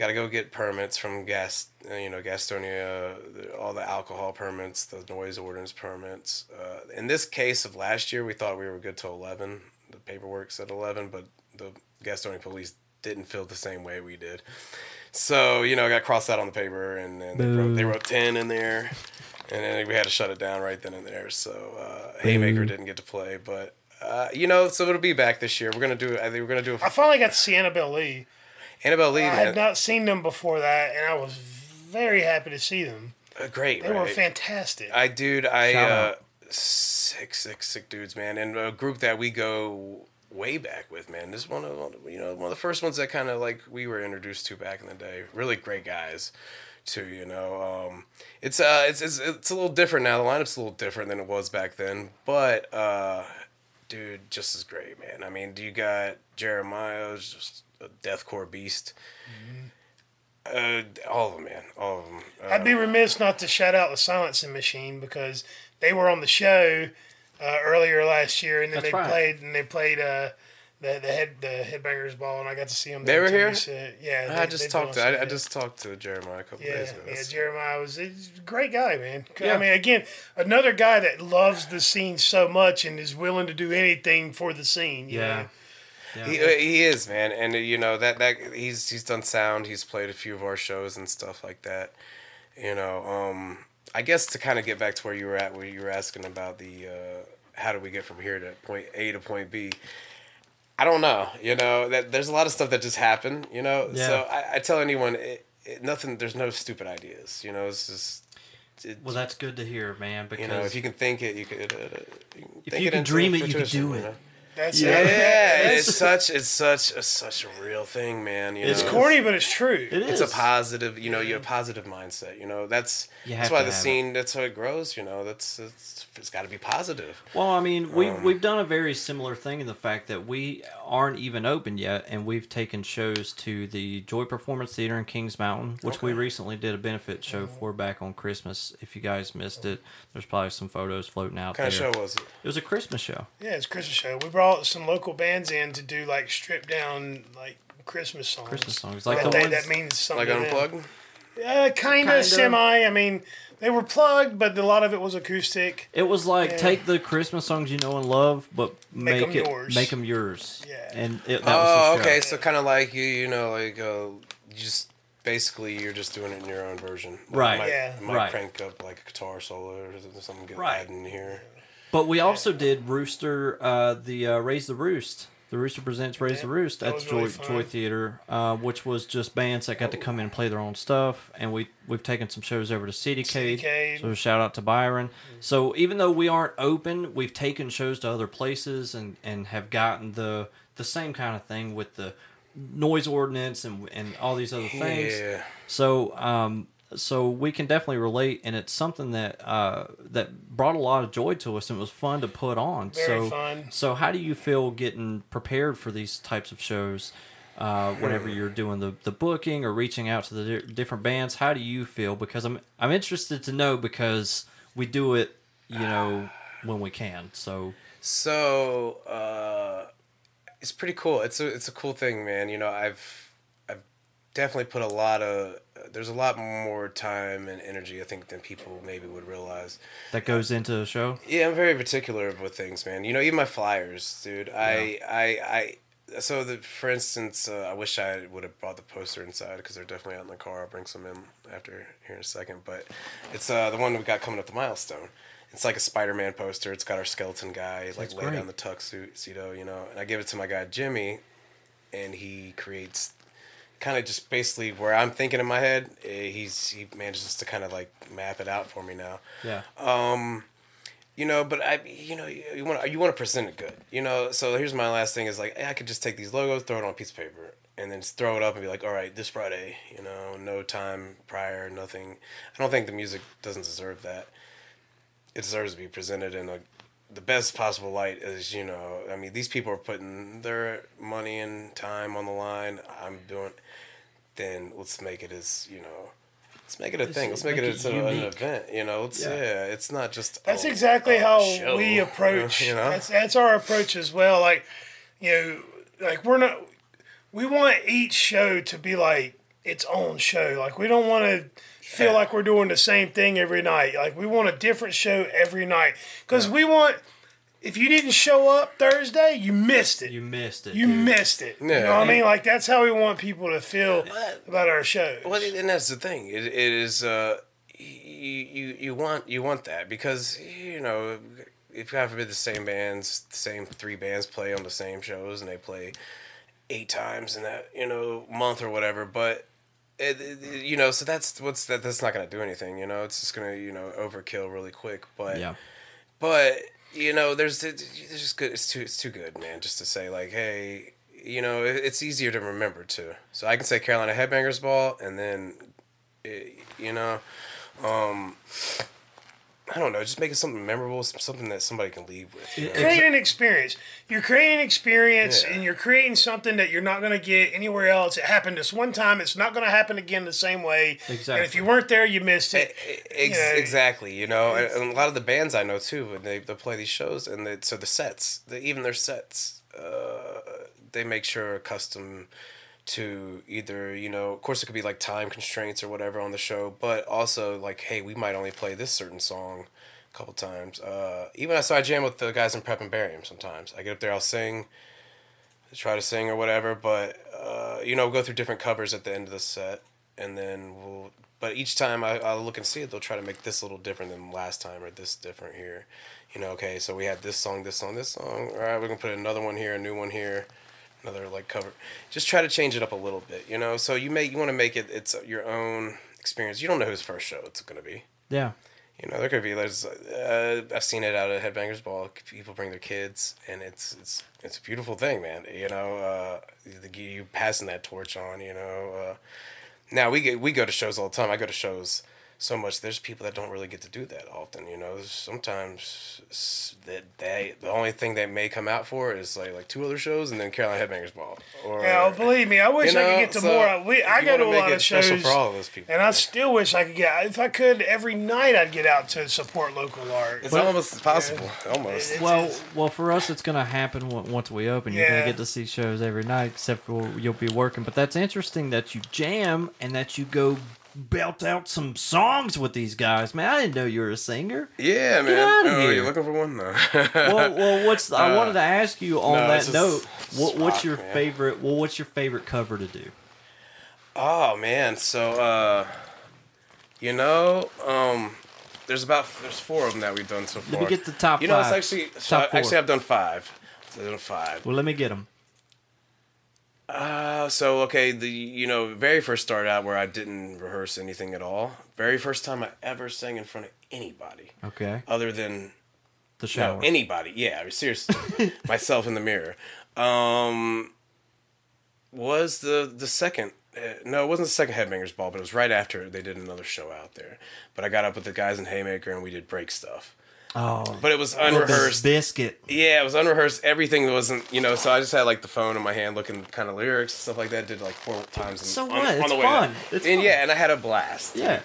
We got to go get permits from gas. uh, You know, Gastonia, all the alcohol permits, the noise ordinance permits. Uh, in this case of last year, we thought we were good till eleven. The paperwork said eleven, but the Gastonia police didn't feel the same way we did. So you know, I got crossed out on the paper, and then they wrote, they wrote ten in there, and then we had to shut it down right then and there. So uh, Haymaker didn't get to play, but uh, you know, so it'll be back this year. We're gonna do. I think we're gonna do. I finally got Sienna see Lee. Annabelle Lee, I had not seen them before that, and I was very happy to see them. uh, great, They right? were fantastic. I dude, I uh, sick, sick, sick dudes, man, and a group that we go way back with, man. This is one of one you know one of the first ones that kind of like we were introduced to back in the day. Really great guys, too. You know, um, it's uh, it's, it's it's a little different now. The lineup's a little different than it was back then, but uh, dude, just as great, man. I mean, do you got Jeremiah, who's just a deathcore beast. Uh, all of them, man. All of them. Uh, I'd be remiss not to shout out the Silencing Machine because they were on the show uh, earlier last year, and then That's they right. played and they played uh, the the head the Headbangers Ball, and I got to see them. They were here? Yeah, I they- just talked to I, I just talked to Jeremiah a couple Yeah, days ago. yeah, Jeremiah was a great guy, man. Yeah. I mean, again, another guy that loves the scene so much and is willing to do anything for the scene. you Yeah. know? Yeah. He, uh, he is man, and uh, you know that that he's he's done sound. He's played a few of our shows and stuff like that. You know, um, I guess to kind of get back to where you were at, where you were asking about the uh, how do we get from here to point A to point B. I don't know. You know that there's a lot of stuff that just happened. You know, Yeah. so I, I tell anyone, it, it, nothing. There's no stupid ideas. You know, it's just. It, Well, that's good to hear, man. Because you know, if you can think it, you could. Uh, you can If you can dream it, you can do it. know? That's Yeah, that's- it's such it's such a, such a real thing, man. You it's know? corny, but it's true. it is It's a positive, you know, you have a positive mindset. You know, that's You that's why the have it. scene. That's how it grows. You know, that's it's, it's got to be positive. Well, I mean, we Um, we've done a very similar thing in the fact that we aren't even open yet, and we've taken shows to the Joy Performance Theater in Kings Mountain, which we recently did a benefit show for back on Christmas. If you guys missed it, there's probably some photos floating out What kind there. of show was it? It was a Christmas show. Yeah, it's a Christmas show. We brought some local bands in to do like stripped down like Christmas songs. Christmas songs, like that, the they- ones- that means something. Like to them. unplugged? Uh, kind of semi. I mean, they were plugged, but a lot of it was acoustic. It was like Yeah. take the Christmas songs you know and love, but Make make, 'em it yours. make them yours. Yeah. and it, that Oh, was the show. okay. So kind of like you, you know, like uh, you just basically you're just doing it in your own version. Like, Right. You might, Yeah. you might Right. crank up like a guitar solo or something. Get Right. in here. But we also did Rooster, uh, the uh, Raise the Roost. The Rooster presents Raise the Roost that at was Joy, really fun. Joy Theater, uh, which was just bands that got to come in and play their own stuff. And we we've taken some shows over to Citycade. Citycade. So shout out to Byron. So even though we aren't open, we've taken shows to other places and, and have gotten the the same kind of thing with the noise ordinance and and all these other things. Yeah. So, um, so we can definitely relate, and it's something that uh, that brought a lot of joy to us, and it was fun to put on. Very so, fun. So, how do you feel getting prepared for these types of shows? Uh, whenever you're doing the, the booking or reaching out to the di- different bands, how do you feel? Because I'm I'm interested to know because we do it, you know, when we can. So So uh, it's pretty cool. It's a it's a cool thing, man. You know, I've I've definitely put a lot of there's a lot more time and energy I think than people maybe would realize. that goes into the show. Yeah, I'm very particular with things, man. You know, even my flyers, dude. I, I, I. So, the, for instance, uh, I wish I would have brought the poster inside because they're definitely out in the car. I'll bring some in after here in a second. But it's uh, the one we got coming up the milestone. It's like a Spider-Man poster. It's got our skeleton guy like That's lay great. down the tuxedo, you know. And I give it to my guy Jimmy, and he creates kind of just basically where I'm thinking in my head. eh, He's he manages to kind of like map it out for me now. Yeah. um you know but i you know you, want to you want to present it good you know? So here's my last thing is like hey, i could just take these logos throw it on a piece of paper and then just throw it up and be like all right this friday you know? No time prior nothing. I don't think the music doesn't deserve that. It deserves to be presented in a the best possible light is you know i mean these people are putting their money and time on the line. I'm doing then let's make it as you know let's make it a thing let's make, make it, a- an event you know it's Yeah. yeah, it's not just That's oh, exactly oh, how show, we approach. you know That's that's our approach as well. Like, you know, like we're not. We want each show to be like its own show. Like we don't want to feel Yeah. like we're doing the same thing every night. Like we want a different show every night because we want. If you didn't show up Thursday, you missed it. You missed it. You dude. missed it. You know what I mean? Like that's how we want people to feel about our shows. Well, and that's the thing. It, it is uh, you, you you want you want that because you know if God forbid the same bands, the same three bands play on the same shows and they play eight times in that you know month or whatever, but. It, it- you know, so that's what's that. That's not gonna do anything. You know, it's just gonna you know overkill really quick. But Yeah. but you know, there's there's just good. It's too it's too good, man. Just to say like, hey, you know, it's easier to remember too. So I can say Carolina Headbangers Ball, and then, it, you know, um, I don't know, just make it something memorable, something that somebody can leave with. You know? create an experience. You're creating an experience Yeah. and you're creating something that you're not going to get anywhere else. It happened this one time. It's not going to happen again the same way. Exactly. And if you weren't there, you missed it. Ex- you know, exactly, you know, and, and a lot of the bands I know too, when they, they play these shows, and they, so the sets, the, even their sets, uh, they make sure custom to either you know, of course, it could be like time constraints or whatever on the show, but also like, hey, we might only play this certain song a couple times. Uh, even I so I jam with the guys in Prep and Barium sometimes. I get up there, I'll sing, try to sing or whatever, but uh, you know, go through different covers at the end of the set, and then we'll. But each time I, I'll look and see it, they'll try to make this a little different than last time, or this different here. You know, okay, so we had this song, this song, this song. All right, we're gonna put another one here, a new one here, another like cover. Just try to change it up a little bit, you know. So you make you want to make it it's your own experience. You don't know whose first show it's gonna be. Yeah. You know, there could be there's uh, I've seen it out at Headbangers Ball. People bring their kids, and it's it's it's a beautiful thing, man. You know, uh, the, you passing that torch on. You know, uh, now we get we go to shows all the time. I go to shows so much. There's people that don't really get to do that often. You know, sometimes that they the only thing they may come out for is like like two other shows, and then Carolina Headbangers Ball. Or Yeah, well, believe me, I wish you I could get to so more. We, I you go to a lot of shows, for all of those people. and I still wish I could get. If I could, every night I'd get out to support local art. it's almost possible, almost. It's- Well, it's- well, for us, it's gonna happen once we open. You're Yeah. gonna get to see shows every night, except for you'll be working. But that's interesting that you jam and that you go belt out some songs with these guys, man. I didn't know you were a singer. Yeah, man. outta oh, here. you're looking for one? though. Well, well, what's I wanted to ask you on Uh, no, that note. What, what's your man. favorite? Well, what's your favorite cover to do? oh man, so uh, you know, um, there's about there's four of them that we've done so far. Let me get the top You know, it's actually so four. actually I've done five. So I've done five. Well, let me get them. Uh, so okay, the you know very first start out where I didn't rehearse anything at all. Very first time I ever sang in front of anybody Okay, other than the shower. No, anybody. Yeah, seriously, myself in the mirror. Um, was the the second? Uh, no, it wasn't the second Headbangers Ball, but it was right after they did another show out there. But I got up with the guys in Haymaker and we did break stuff. Oh, But it was unrehearsed. Bizkit. Yeah, it was unrehearsed. Everything wasn't, you know. So I just had like the phone in my hand, looking kind of lyrics and stuff like that. Did like four times. So on, what? On It's the way fun. there. It's and fun. yeah, and I had a blast Yeah,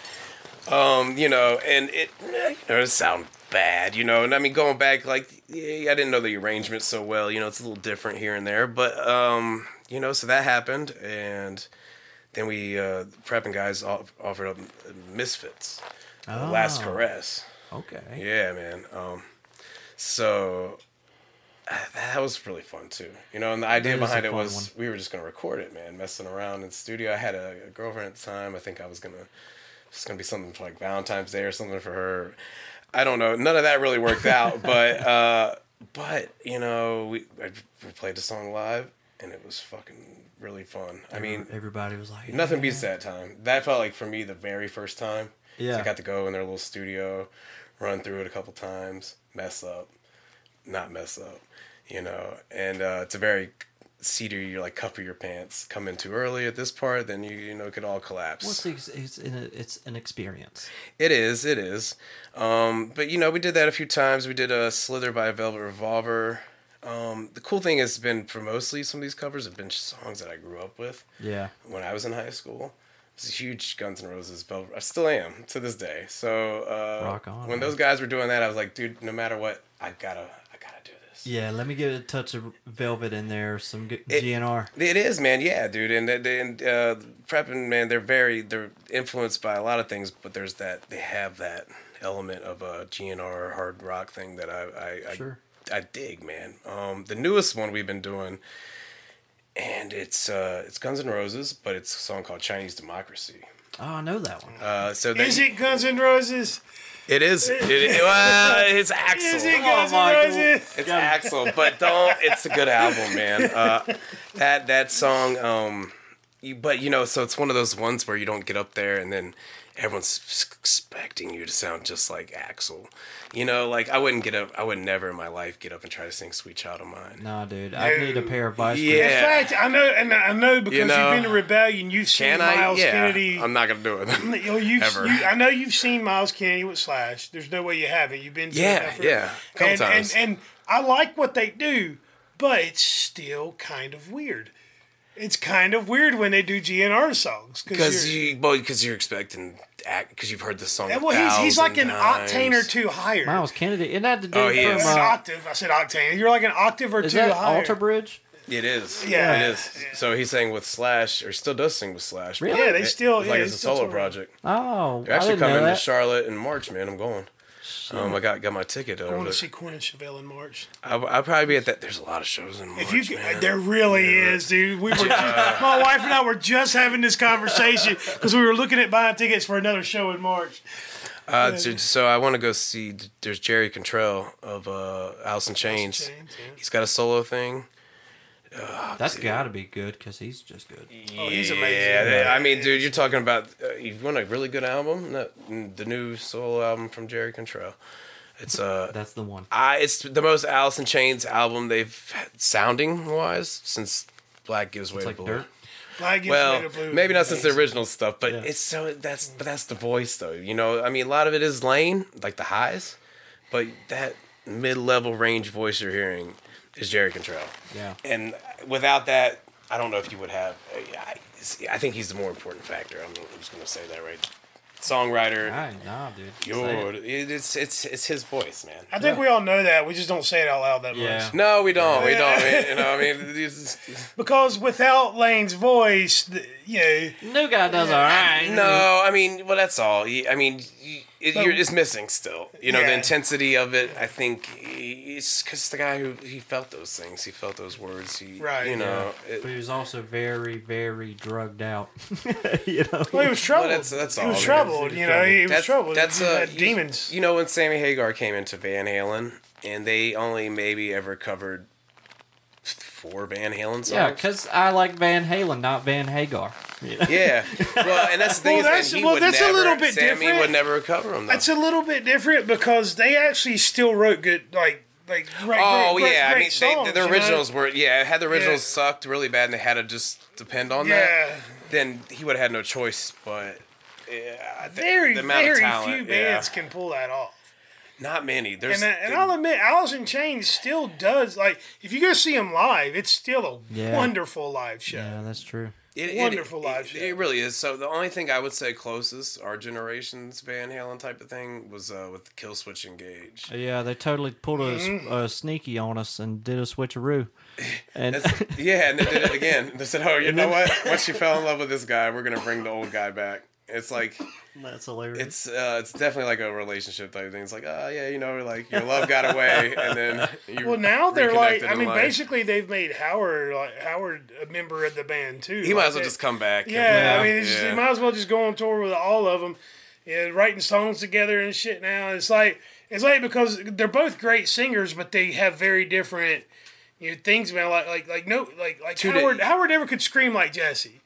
um, you know, and it, you know, it sound bad, you know, and I mean, going back, like, yeah, I didn't know the arrangement so well, you know, it's a little different here and there, but, um, you know, so that happened, and then we, uh, prepping guys offered up Misfits, Oh. Last Caress, okay. yeah, man, um, so that was really fun too, you know, and the idea That is a behind it was one. we were just gonna record it, man, messing around in the studio. I had a, a girlfriend at the time. I think I was gonna it's gonna be something for like Valentine's Day or something for her. I don't know. None of that really worked out, but uh, but you know, we I, we played the song live and it was fucking really fun. I mean, everybody was like, nothing "Yeah." beats that time. That felt like for me the very first time. Yeah. I got to go in their little studio, run through it a couple times, mess up, not mess up, you know. And uh, it's a very cedar. You're like cover your pants. Come in too early at this part, then you you know it could all collapse. Well, it's, it's, an, it's an experience. It is, it is. Um, but you know, we did that a few times. We did a Slither by Velvet Revolver. Um, the cool thing has been for mostly some of these covers have been songs that I grew up with Yeah. when I was in high school. Was a huge Guns N' Roses Velvet. I still am to this day. So uh, Rock on, when man. those guys were doing that, I was like, dude, no matter what, I gotta, I gotta do this. Yeah, let me get a touch of velvet in there, some g- It- GNR. It is, man. Yeah, dude. And and uh, prepping, man, they're very they're influenced by a lot of things, but there's that they have that element of a GNR hard rock thing that I I, Sure. I, I dig, man. Um, the newest one we've been doing, and it's uh, it's Guns N' Roses, but it's a song called Chinese Democracy. Oh, I know that one. Uh, so they, Is it Guns N' Roses? It is. It, it, well, it's Axl. Is it Guns on, N' Roses? It's Axl, but don't. It's a good album, man. Uh, that that song, um, you, but you know, so it's one of those ones where you don't get up there and then everyone's expecting you to sound just like Axl. You know, like I wouldn't get up. I would never in my life get up and try to sing "Sweet Child of Mine." Nah, dude, I need a pair of vice Yeah. grips. In fact, I know, and I know because You know, you've been to Rebellion, you've seen I? Miles Yeah, Kennedy. I'm not gonna do it. you you've, Ever. you, I know you've seen Myles Kennedy with Slash. There's no way you haven't. You've been to Yeah, yeah, a couple and, times. And, and I like what they do, but it's still kind of weird. It's kind of weird when they do GNR songs Because you're- well, because you're expecting, because you've heard the song. a well, he's, he's like an thousand octane or two higher. Myles Kennedy, isn't that the dude Oh, he from is. An uh, octave. I said octane. You're like an octave or is two that higher. Alter Bridge? It is. Yeah. It is. So he sang with Slash, or still does sing with Slash. Really? Yeah, they still It's yeah, like it's it's a solo touring. project. Oh, They're I actually didn't know coming to. Charlotte in March, man. I'm going. Um, I got got my ticket I want to see Cornish Chevelle in March. I'll, I'll probably be at that. There's a lot of shows in March, If you, man. there really is, dude. We were just, my wife and I were just having this conversation because we were looking at buying tickets for another show in March. Uh, so, so I want to go see. There's Jerry Cantrell of uh, Alice in Chains. Chains, yeah. He's got a solo thing. That's got to be good because he's just good. Oh, he's amazing. Yeah, they- I mean, dude, you're talking about uh, you want a really good album? No, the new solo album from Jerry Cantrell. It's uh, That's the one. I it's the most Alice in Chains album they've had sounding wise since Black Gives Way It's to like Blue. dirt. Black Gives Well, Way to Blue maybe not since the original stuff, but Yeah. it's so that's but that's the voice though. You know, I mean, a lot of it is Layne, like the highs, but that mid-level range voice you're hearing is Jerry Cantrell. Yeah. And without that, I don't know if you would have. I, I think he's the more important factor. I'm, I'm just gonna say that right songwriter. All right, nah, dude. Say Yo, it. it- it's it's it's his voice, man. I think we all know that. We just don't say it out loud that Yeah. much. No, we don't. We don't. You know, I mean, these- Because without Layne's voice, the, you know, New guy does all right. no, I mean, well, that's all. I mean, you- it, But- you're, it's missing still. You know, the intensity of it. I think it's because the guy who he felt those things. He felt those words. He, Right, You know, it- But he was also very, very drugged out. you know. well, he was troubled. that's- that's he was troubled. You know, he was that's troubled. that's he uh, had you- demons. You know, when Sammy Hagar came into Van Halen, and they only maybe ever covered four Van Halen songs. Yeah, because I like Van Halen, not Van Hagar. You know? Yeah. Well, and that's the thing Well, is that's- that he well, would that's a never, little bit Sammy different. would never cover them. Though. That's a little bit different because they actually still wrote good, like, like great, oh great, great, yeah, great I mean songs, they, the you know? originals were yeah. Had the originals Yeah. sucked really bad and they had to just depend on that, then he would have had no choice. But yeah, the- very, the amount of very talent, few yeah. bands can pull that off. Not many. There's And, uh, and I'll admit, Alice in Chains still does. Like, if you go see them live, it's still a Yeah. wonderful live show. Yeah, that's true. It, it- Wonderful it, live it, show. It really is. So the only thing I would say closest our generation's Van Halen type of thing was uh, with Killswitch Engage. Yeah, they totally pulled a, Mm-hmm. a sneaky on us and did a switcheroo. And yeah, and they did it again. They said, "Oh, you know what? Once you fell in love with this guy, we're gonna bring the old guy back." It's like that's hilarious. it's uh, it's definitely like a relationship type thing. It's like, oh yeah, you know, like your love got away, and then you Well, now they're like, I mean, life. basically they've made Howard like Howard a member of the band too. he might as well they- just come back. Yeah, Yeah. I mean, it's just, Yeah. you might as well just go on tour with all of them, and writing songs together and shit. Now it's like it's like because they're both great singers, but they have very different you know things about like like like no like like Two di- Howard Howard never could scream like Jesse.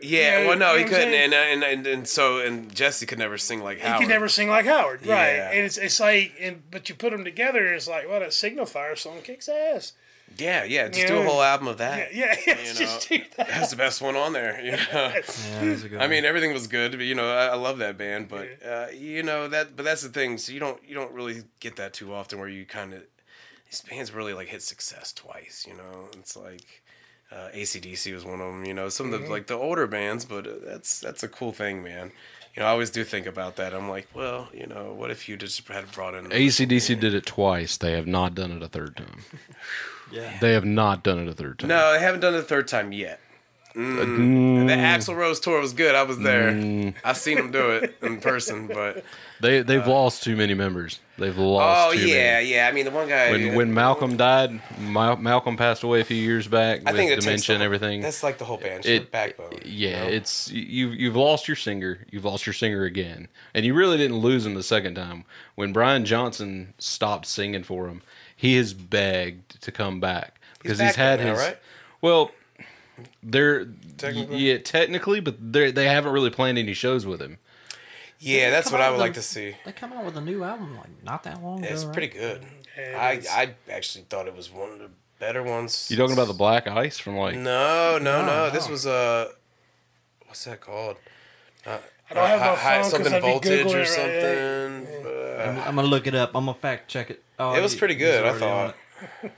Yeah, Yeah, well, no, you he know what I'm couldn't, and, and and and so and Jesse could never sing like Howard. He could never sing like Howard, right? Yeah. And it's it's like, and but you put them together, and it's like, well, that Signal Fire song kicks ass. Yeah, yeah, just You do a whole album of that. yeah, yeah You just know, do that. That's the best one on there. You know? yeah, that's a good I mean, everything was good. But, you know, I, I love that band, but uh, you know that. But that's the thing. So you don't you don't really get that too often, where you kind of these bands really like hit success twice. You know, it's like uh, ACDC was one of them. You know, some of the like the older bands, but uh, that's that's a cool thing, man. You know, I always do think about that. I'm like, well, you know, what if you just had brought in ACDC did it twice. They have not done it a third time. yeah. They have not done it a third time. No, they haven't done it a third time yet. Mm, mm. The Axl Rose tour was good. I was there. Mm. I seen them do it in person, but they they've uh, lost too many members. They've lost. oh too yeah, many. yeah. I mean, the one guy When when Malcolm died, Mal- Malcolm passed away a few years back I with think it takes dementia and everything. That's like the whole band. It- It, backbone. Yeah, you know? it's you. You've lost your singer. You've lost your singer again, and you really didn't lose him the second time. When Brian Johnson stopped singing for him, he has begged to come back because he's, back had now, his. right? Well, they're Technically? yeah, technically, but they they haven't really planned any shows with him. yeah, that's what I would the- like to see. They come out with a new album like not that long ago. It's right? pretty good. Yeah, I it's- I actually thought it was one of the better ones. You talking about the Black Ice from like? No, no, no. No, This no. was uh, what's that called? Uh, I don't have my hi- hi- phone 'cause something I'd voltage or right something. Uh, I'm gonna look it up. I'm gonna fact check it. Oh, it was pretty good. I already on thought.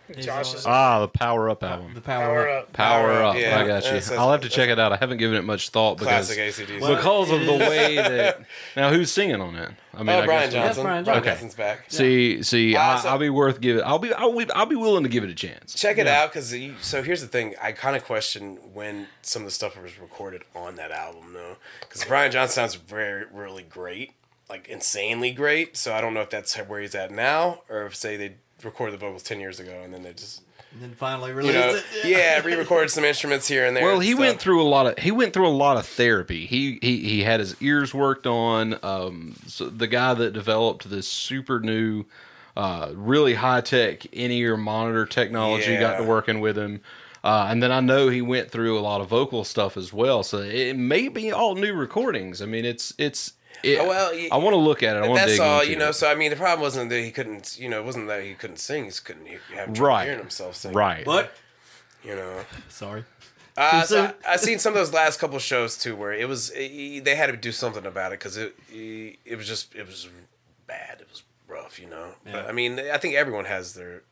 It. Josh on is- Ah, the Power Up album. the power, Power up. up. Power Power Up. Up, yeah. I got you. That's- I'll have to check it out. I haven't given it much thought because Classic ACDC. Well, because of the way that. Now, who's singing on it? I mean, oh, I Brian guess- Johnson. Brian Brian Johnson. Johnson's back. See, see, Uh, I, so- I'll be worth giving. I'll be, I'll, be- I'll be willing to give it a chance. Check it out because so here's the thing. I kind of question when some of the stuff was recorded on that album, though, because Brian Johnson sounds very, really great, like insanely great. So I don't know if that's where he's at now, or if say they recorded the vocals ten years ago and then they just And then finally you released know it. yeah re-recorded some instruments here and there. Well, and he stuff. went through a lot of he went through a lot of therapy. He he he had his ears worked on. Um, so the guy that developed this super new, uh, really high tech in ear monitor technology got to working with him. Uh, and then I know he went through a lot of vocal stuff as well. So it may be all new recordings. I mean, it's it's. It, Oh, well, I want to look at it. I want to That's dig all into you know. it. So I mean, the problem wasn't that he couldn't. You know, it wasn't that he couldn't sing. He just couldn't he have trouble Right. hearing himself sing. right. But You know. sorry. Uh, so? I, I seen some of those last couple shows too, where it was eh, they had to do something about it because it eh, it was just it was bad. It was rough, you know. Yeah. But I mean, I think everyone has their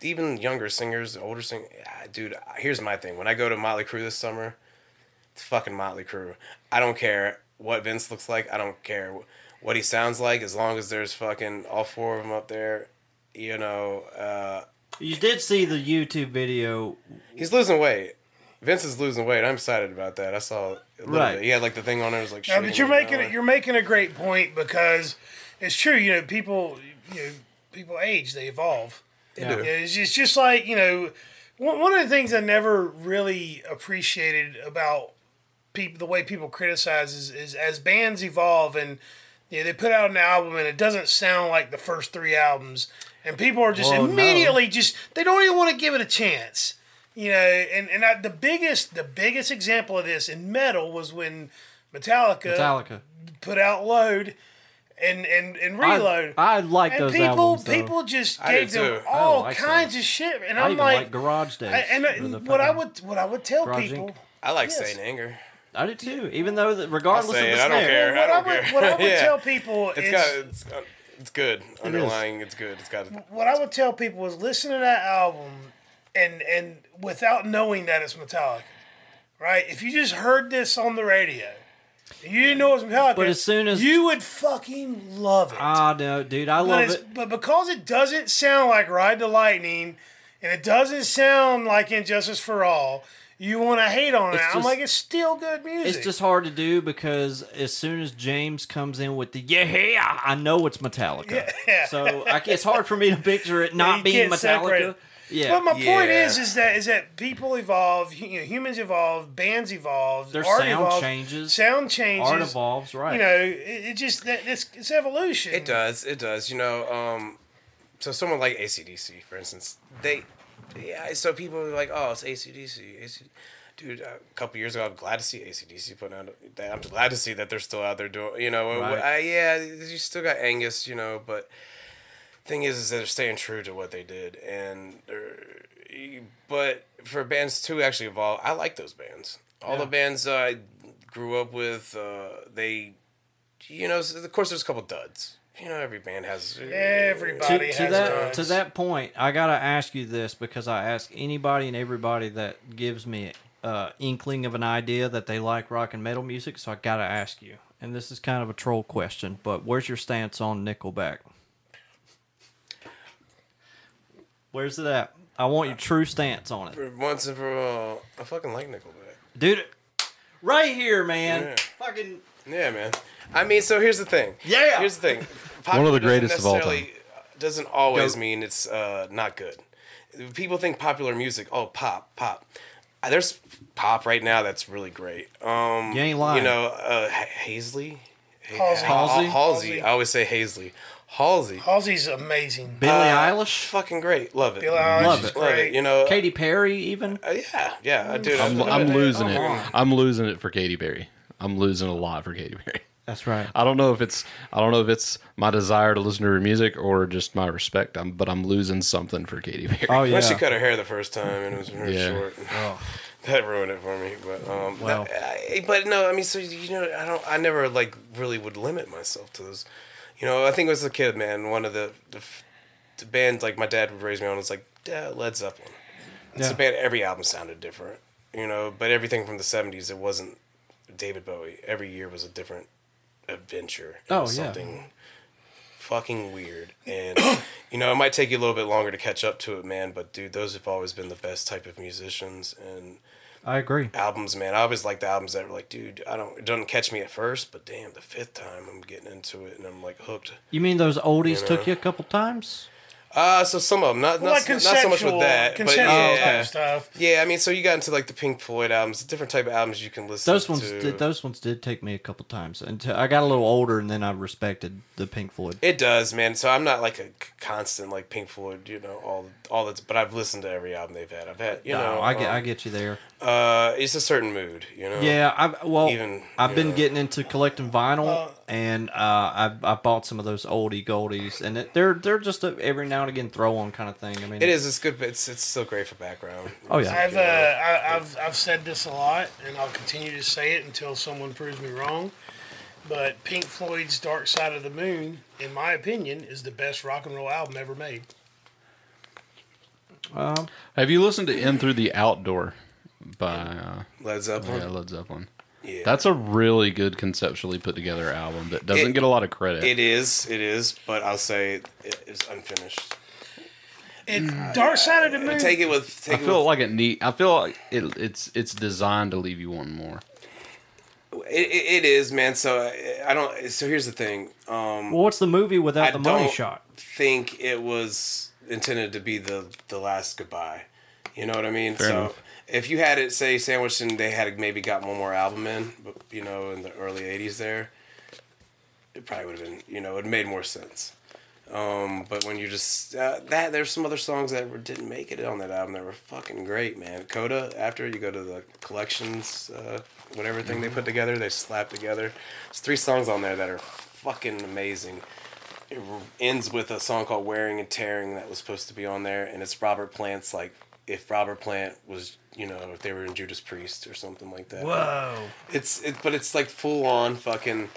even younger singers, older singers. Dude, here's my thing. When I go to Motley Crue this summer, it's fucking Motley Crue. I don't care what Vince looks like. I don't care what he sounds like as long as there's fucking all four of them up there. You know, uh, You did see the YouTube video, he's losing weight. Vince is losing weight. I'm excited about that. I saw a little Right. bit. He had like the thing on. It was like, Yeah, but you're making it. You're making a great point because it's true. You know, people. You know, people age. They evolve. They Yeah. do. It's just, just like you know, one one of the things I never really appreciated about people, the way people criticize is, is as bands evolve and you know, they put out an album and it doesn't sound like the first three albums, and people are just Well, no. immediately just they don't even want to give it a chance. You know, and and I, the biggest the biggest example of this in metal was when Metallica, Metallica. put out Load and and and Reload. I, like and those people, albums. though. people just gave them too. All like kinds those. of shit, and I I'm even like, like Garage Days. I- and or what I would what I would tell Garage people, Inc. I like Yes. Saint Anger. I do too. Even though that, regardless say of the I don't snare, care. what I I don't would care. what I would Yeah. tell people It's is got it's uh, it's good is. underlying. It's good. It's got what I would tell people is listen to that album and and without knowing that it's Metallica, right? If you just heard this on the radio, you didn't know it was Metallica, But as soon as- you would fucking love it. Ah, no, dude, I love it's, it. but because it doesn't sound like Ride the Lightning, and it doesn't sound like And Justice for All, you want to hate on it. It's I'm like, it's still good music. It's just hard to do because as soon as James comes in with the yeah, I know it's Metallica. Yeah. So I, it's hard for me to picture it not you being can't separate Metallica. Yeah, But my point is, is that is that people evolve, you know, humans evolve, bands evolve, Their art sound evolves, changes, sound changes, art evolves, right? You know, it, it just that it's, it's evolution. It does. It does. You know, um, so someone like ACDC, for instance, they, yeah. So people are like, oh, it's ACDC. AC. Dude, a couple years ago, I'm glad to see ACDC put out. I'm glad to see that they're still out there doing. You know, Right. I, yeah, you still got Angus. You know, but thing is, is they're staying true to what they did, and but for bands to actually evolve, I like those bands. All the bands I grew up with, uh, they, you know, of course, there's a couple duds. You know, every band has Everybody to, to has that duds. to that point, I gotta ask you this because I ask anybody and everybody that gives me uh, inkling of an idea that they like rock and metal music. So I gotta ask you, and this is kind of a troll question, but where's your stance on Nickelback? Where's it at? I want your true stance on it, For once and for all, I fucking like Nickelback. dude. Right here, man. Yeah. Fucking Yeah, man. I mean, so here's the thing. Yeah. Here's the thing. One of the Popular doesn't greatest of all necessarily- Doesn't always Go. mean it's uh, not good. People think popular music, oh, pop, pop. Uh, There's pop right now that's really great. Um, You ain't lying. You know, uh, Hazley? Halsey. Halsey? Halsey. I always say Hazley. Halsey. Halsey's amazing. Billie Uh, Eilish, Fucking great. Love it. Billie Eilish Love is it. Love great. it. You know, Katy Perry, even. uh, yeah, yeah, I do. I'm, I- I'm losing Come it. I'm losing it for Katy Perry. I'm losing a lot for Katy Perry. That's right. I don't know if it's I don't know if it's my desire to listen to her music or just my respect. I'm, but I'm losing something for Katy Perry. Oh yeah. When she cut her hair the first time and it was very Yeah. short. Oh. That ruined it for me, but um, Well. that- I- but no, I mean, so you know, I don't, I never like really would limit myself to those. You know, I think as a kid, man, one of the the, the bands like my dad would raise me on was like yeah, Led Zeppelin. It's Yeah. a band. Every album sounded different, you know, but everything from the '70s, it wasn't David Bowie. Every year was a different adventure. It Oh, was yeah. something fucking weird, and you know, it might take you a little bit longer to catch up to it, man. But dude, those have always been the best type of musicians and I agree. albums, man. I always like the albums that were like, dude, I don't, it doesn't catch me at first, but damn, the fifth time I'm getting into it and I'm like hooked. You mean those oldies You took you a couple times? Uh, so some of them, not Well, not, like not so much with that, but conceptual yeah, type stuff. yeah. I mean, so you got into like the Pink Floyd albums, different type of albums you can listen. Those ones to. did. Those ones did take me a couple times until I got a little older, and then I respected the Pink Floyd. It does, man. So I'm not like a constant like Pink Floyd, you know, all all that's. But I've listened to every album they've had. I've had, you know, I get, um, I get you there. Uh, it's a certain mood, you know. Yeah, I've well, Even, I've been know. getting into collecting vinyl, Uh, and uh, I I bought some of those oldie goldies, and it, they're they're just a every now and again throw on kind of thing. I mean, It is. It's good. but It's it's still great for background. Oh, yeah. I've uh. I, I've I've said this a lot, and I'll continue to say it until someone proves me wrong. But Pink Floyd's Dark Side of the Moon, in my opinion, is the best rock and roll album ever made. Have you listened to "In Through the Outdoor" by uh, Led Zeppelin. yeah, Led Zeppelin? Yeah. That's a really good conceptually put together album that doesn't It- get a lot of credit. It is, it is, but I'll say it is unfinished. And Dark Side of the Moon. Take it with. I Take it feel with, like it need. I feel like it, it's it's designed to leave you wanting more. it, it, it is, man. So I, I don't. So here's the thing. Um, Well, what's the movie without I the money don't shot? think it was intended to be the the last goodbye. You know what I mean? Fair so enough. If you had it say sandwiched and they had maybe got one more album in, but you know, in the early '80s, there, it probably would have been. You know, it made more sense. Um, but when you just uh, that, there's some other songs that were, didn't make it on that album that were fucking great, man. Coda. After you go to the collections, uh, whatever thing they put together, they slap together. There's three songs on there that are fucking amazing it ends with a song called "Wearing and Tearing" that was supposed to be on there, and it's Robert Plant's like if Robert Plant was you know if they were in Judas Priest or something like that. Whoa. It's it, but it's like full on fucking,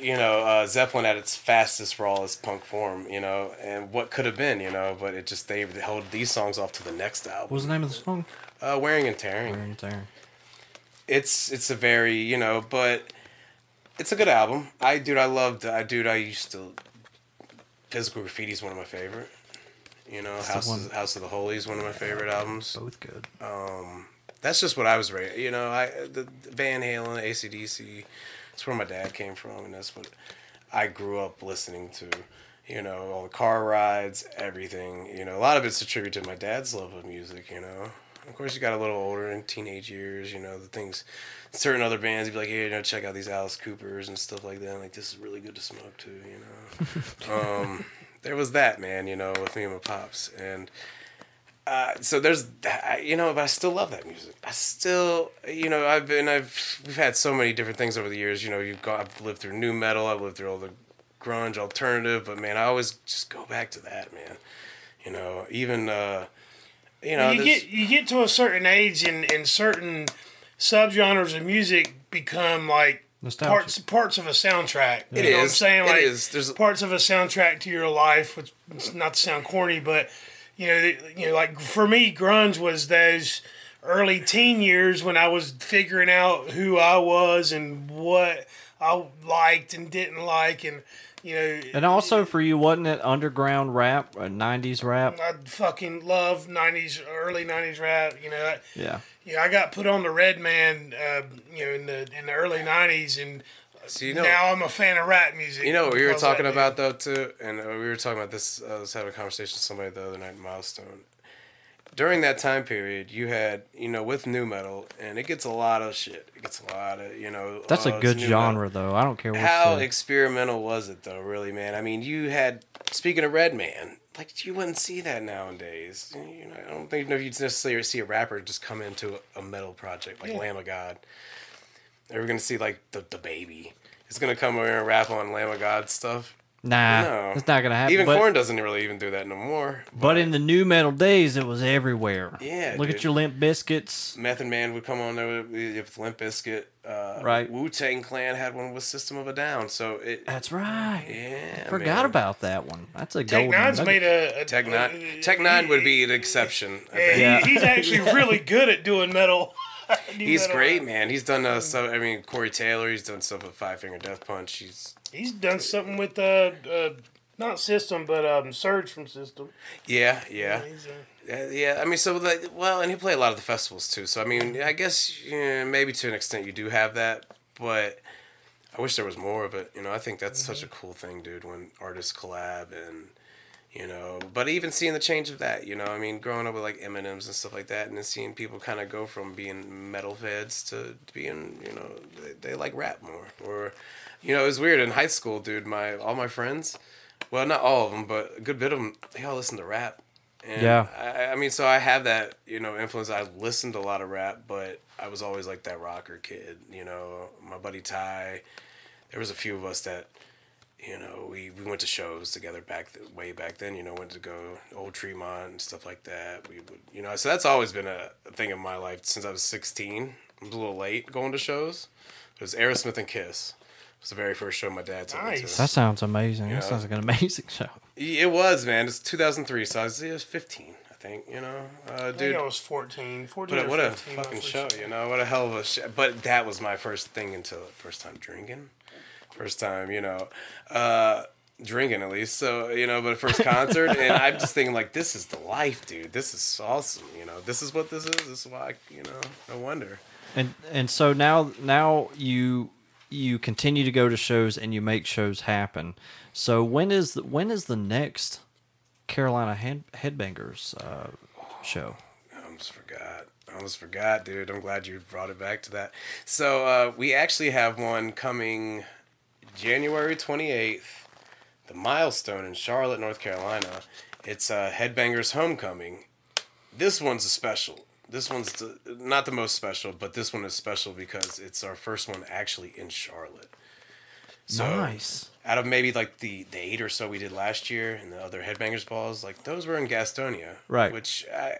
you know, uh, Zeppelin at its fastest, for all rawest punk form, you know, and what could have been, you know, but it just they held these songs off to the next album. What was the name of the song? Uh, "Wearing and Tearing." Wearing and Tearing. it's it's a very you know but it's a good album i dude i loved i dude i used to physical graffiti is one of my favorite you know house, one- house of the holy is one of my favorite albums. Both good. that's just what i was raised you know i the, the van halen acdc it's where my dad came from and that's what i grew up listening to you know all the car rides everything you know a lot of it's attributed to my dad's love of music you know. Of course you got a little older in teenage years you know the things certain other bands you'd be like hey you know check out these alice coopers and stuff like that like this is really good to smoke too you know. Um there was that man you know with me and my pops and uh, so there's that, you know, but I still love that music. I still, you know, I've been, I've, we've had so many different things over the years. You know, you've got, I've lived through nu metal, I've lived through all the grunge, alternative, but man, I always just go back to that, man. You know, even, uh, you know, you get you get to a certain age and, and certain subgenres of music become like Nostalgic. parts parts of a soundtrack. It you know what I'm saying? Like is. There's- parts of a soundtrack to your life, which it's not to sound corny, but you know, the- you know, like for me, grunge was those early teen years when I was figuring out who I was and what I liked and didn't like, and you know, And also for you, wasn't it underground rap, uh, '90s rap? I fucking love '90s, early '90s rap. You know, I- Yeah. Yeah, I got put on the Redman, uh, you know, in the in the early '90s, and so you know, now I'm a fan of rap music. You know what we were talking that about though too, and uh, we were talking about this. I was having a conversation with somebody the other night in Milestone. During that time period, you had you know with nu metal, and it gets a lot of shit. It gets a lot of you know. That's oh, a good genre, metal. though. I don't care what. How you experimental was it though? Really, man. I mean, you had speaking of Redman, like you wouldn't see that nowadays. You know, I don't think you would necessarily see a rapper just come into a metal project like Yeah. Lamb of God. Are we gonna see like the the baby? It's gonna come over and rap on Lamb of God stuff. Nah, No. it's not gonna happen. Even but, Korn doesn't really even do that no more. but in the nu metal days, it was everywhere. Yeah, Look dude. at your Limp Bizkits. Method Man would come on there with, with Limp Bizkit. Uh, Right. Wu Tang Clan had one with System of a Down. So it. That's right. yeah. I Forgot man. about that one. That's a Tech golden. Nine's nugget. made a, a Tech N9ne. uh, Tech N9ne would be an exception. I think. he- Yeah. he's actually really good at doing metal. He's great, rap. man. He's done uh. I mean, Corey Taylor. He's done stuff with Five Finger Death Punch. He's He's done something with uh, uh not System, but um Serj from System. yeah, yeah. He's, uh, yeah, I mean, so like, well, and he played a lot of the festivals too. So I mean, I guess yeah, maybe to an extent you do have that, but I wish there was more of it. You know, I think that's such a cool thing, dude. When artists collab and you know, but even seeing the change of that, you know, I mean, growing up with like Eminems and stuff like that, and then seeing people kind of go from being metal feds to being, you know, they, they like rap more, or you know, it was weird in high school, dude. My all my friends, well, not all of them, but a good bit of them, they all listen to rap. And Yeah. I, I mean, so I have that, you know, influence. I listened to a lot of rap, but I was always like that rocker kid. You know, my buddy Ty. There was a few of us that, you know, we, we went to shows together back th- way back then. You know, went to go Old Tremont and stuff like that. We would, you know, so that's always been a, a thing in my life since I was sixteen. I was a little late going to shows. It was Aerosmith and Kiss. It was the very first show my dad took me to. That sounds amazing. Yeah. That sounds like an amazing show. It was, man. It's 2003, so I was, I was 15, I think you know, uh, I dude. think I was 14, 14 But what a 15 my fucking first show, you know? What a hell of a show. But that was my first thing until first time drinking. First time, you know, uh, drinking at least. So, you know, but first concert. and I'm just thinking, like, this is the life, dude. This is awesome. You know, this is what this is. This is why, you know, no wonder. And and so now now you you continue to go to shows and you make shows happen. So when is the, when is the next Carolina head, Headbangers uh, show? I almost forgot. I almost forgot, dude. I'm glad you brought it back to that. So uh, we actually have one coming January 28th, the milestone in Charlotte, North Carolina. It's uh, Headbangers Homecoming. This one's a special. This one's the, not the most special, but this one is special because it's our first one actually in Charlotte. So, nice. out of maybe like the, the eight or so we did last year and the other headbangers balls like those were in gastonia Right. which I,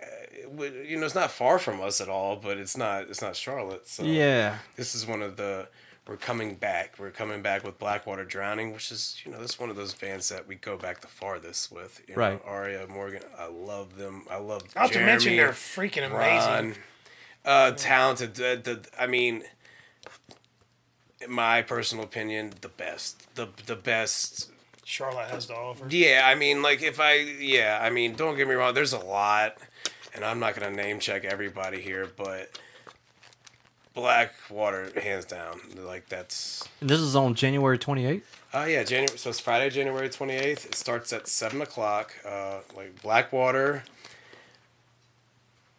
you know it's not far from us at all but it's not it's not charlotte so Yeah. this is one of the we're coming back we're coming back with blackwater drowning which is you know this one of those bands that we go back the farthest with you Right. know, aria morgan i love them i love Not to mention they're freaking amazing. Ron, uh, talented. The, the, I mean, in my personal opinion, the best. The the best. Charlotte has to offer. Yeah, I mean, like if I, yeah, I mean, don't get me wrong. There's a lot, and I'm not gonna name check everybody here, but Blackwater, hands down, like that's. And this is on January 28th? Oh yeah, January. So it's Friday, January twenty eighth. It starts at seven o'clock. Uh, like Blackwater.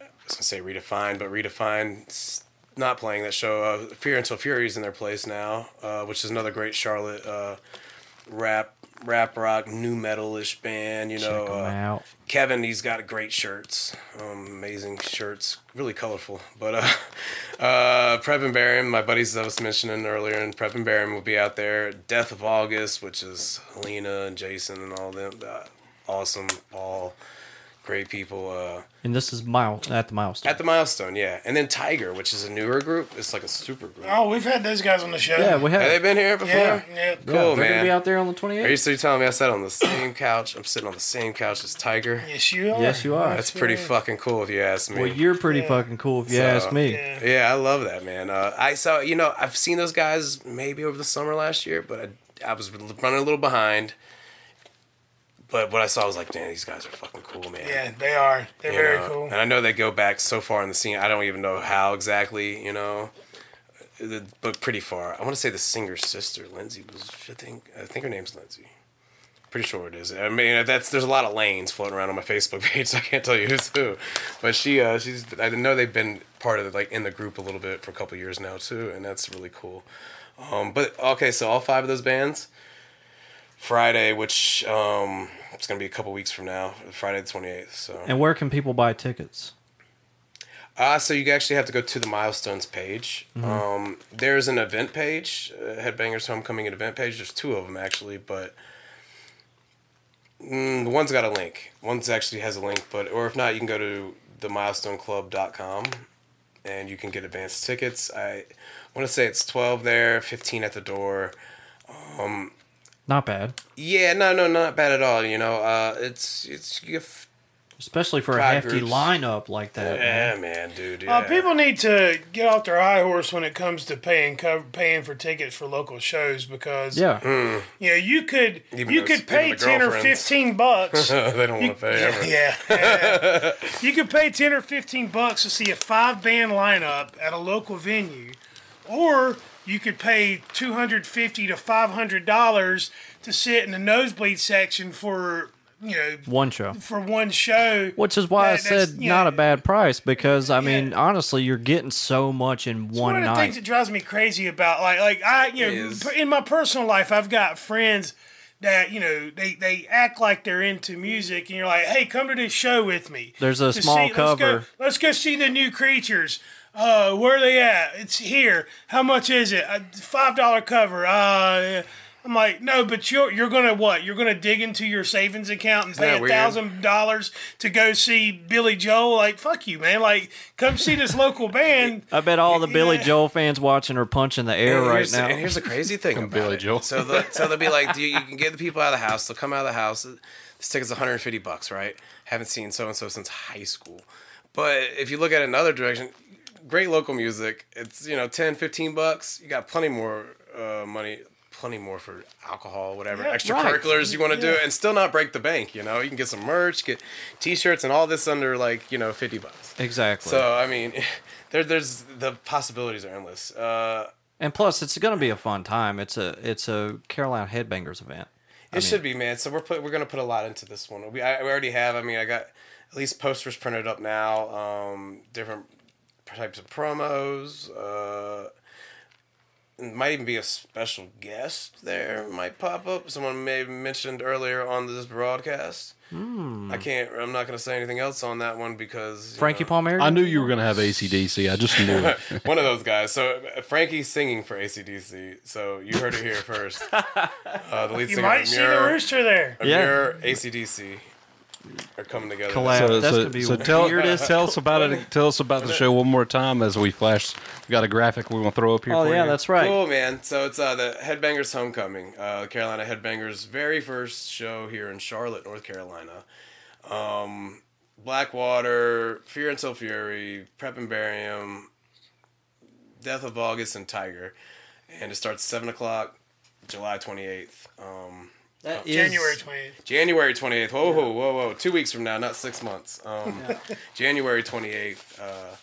I was gonna say redefined, but redefined not playing that show. Uh, Fear Until Fury's in their place now, uh, which is another great Charlotte uh, rap, rap rock, nu metalish band. You know, uh, out. Kevin, he's got great shirts, um, amazing shirts, really colorful. But uh, uh, Prep and Barium, my buddies I was mentioning earlier, and Prep and Barium will be out there. Death of August, which is Helena and Jason and all them, uh, awesome, Paul, great people. Uh, And this is mile at the milestone. at the milestone, yeah, and then Tiger, which is a newer group. It's like a super group. Oh, we've had those guys on the show. yeah, we have. Have they been here before? yeah, yeah. Cool, yeah, they're man. gonna be out there on the 28th. Are you still telling me I sat on the same couch? I'm sitting on the same couch as Tiger. Yes, you are. Yes, you are. That's pretty fucking cool if you ask me. Well, you're pretty Yeah. fucking cool if you So, ask me. Yeah. Yeah, I love that man. Uh, I saw you know I've seen those guys maybe over the summer last year, but I, I was running a little behind. But what I saw was like, damn, these guys are fucking cool, man. Yeah, they are. They're You very know? cool. And I know they go back so far in the scene. I don't even know how exactly, you know, but pretty far. I want to say the singer's sister, Lindsay, was. I think I think her name's Lindsay. Pretty sure it is. I mean, that's there's a lot of lanes floating around on my Facebook page, so I can't tell you who's who. But she, uh, she's. I know they've been part of the, like in the group a little bit for a couple years now too, and that's really cool. Um, but okay, so all five of those bands. Friday, which um, it's gonna be a couple weeks from now, Friday the twenty eighth. So And where can people buy tickets? uh, so you actually have to go to the milestones page. Um, there's an event page, uh, Headbangers Homecoming event page. There's two of them actually, but mm, one's got a link. One's actually has a link, but or if not, you can go to themilestoneclub.com and you can get advanced tickets. I want to say it's 12 there, 15 at the door. Not bad, Yeah, no, no, not bad at all. You know, uh, it's it's you get especially for a Five hefty groups. lineup like that. yeah, man, dude. Yeah. Uh, people need to get off their high horse when it comes to paying co- paying for tickets for local shows because Yeah. Mm. you know you could Even you those- could pay the ten or girlfriends. fifteen bucks. they don't want to pay ever. yeah, yeah. you could pay ten or fifteen bucks to see a five band lineup at a local venue, or you could pay two hundred fifty to five hundred dollars to sit in the nosebleed section for you know One show. for one show. Which is why I That- that's, said you not know, a bad price because I mean Yeah. honestly you're getting so much in It's one one of the night. things that drives me crazy about like like I you know Is- in my personal life I've got friends that you know they they act like they're into music and you're like hey come to this show with me. There's a To small Let's go, cover. let's go see the new creatures. Uh, where are they at? It's here. How much is it? A five dollar cover. Uh, I'm like, no, but you're you're gonna what? You're gonna dig into your savings account and pay a thousand dollars to go see Billy Joel? Like, fuck you, man. Like, come see this local band. I bet all the Billy Joel fans watching are punching the air And right now. And here's the crazy thing about Billy it. Joel. So, the, so they'll be like, you, you can get the people out of the house. They'll come out of the house. The This ticket's 150 bucks, right? Haven't seen so and so since high school. But if you look at another direction, great local music. It's you know 10, 15 bucks. You got plenty more uh, money, plenty more for alcohol, whatever Yeah, extracurriculars you want to do, and still not break the bank. You know, you can get some merch, get T-shirts, and all this under like you know 50 bucks. Exactly. So I mean, there, there's the possibilities are endless. Uh, and plus, it's going to be a fun time. It's a it's a Carolina Headbangers event. It should be, man. So we're put, we're gonna put a lot into this one. We I, we already have. I mean, I got at least posters printed up now. Um, different types of promos. Uh, might even be a special guest there. Might pop up. Someone may have mentioned earlier on this broadcast. I can't. I'm not gonna say anything else on that one because Frankie know, Palmieri. I knew you were going to have ACDC. I just knew it. one of those guys. So uh, Frankie's singing for ACDC. So you heard it here first. Uh, the lead You singer might of see the rooster there. of Yeah. ACDC are coming together. Collab. So, That's so, gonna be so tell, weirdest. tell us about it. Tell us about the show one more time as we flash. We got a graphic we want to throw up here. Oh for yeah, you. that's right. Cool, man. So it's uh, the Headbangers Homecoming, uh, Carolina Headbangers' very first show here in Charlotte, North Carolina. Um, Blackwater, Fear and Until Fury, Prep and Barium, Death of August, and Tiger. And it starts 7 o'clock, July 28th. Um, That is- January 20th. January 28th. Whoa, whoa, whoa, whoa. Two weeks from now, not six months. Um, January 28th. Uh,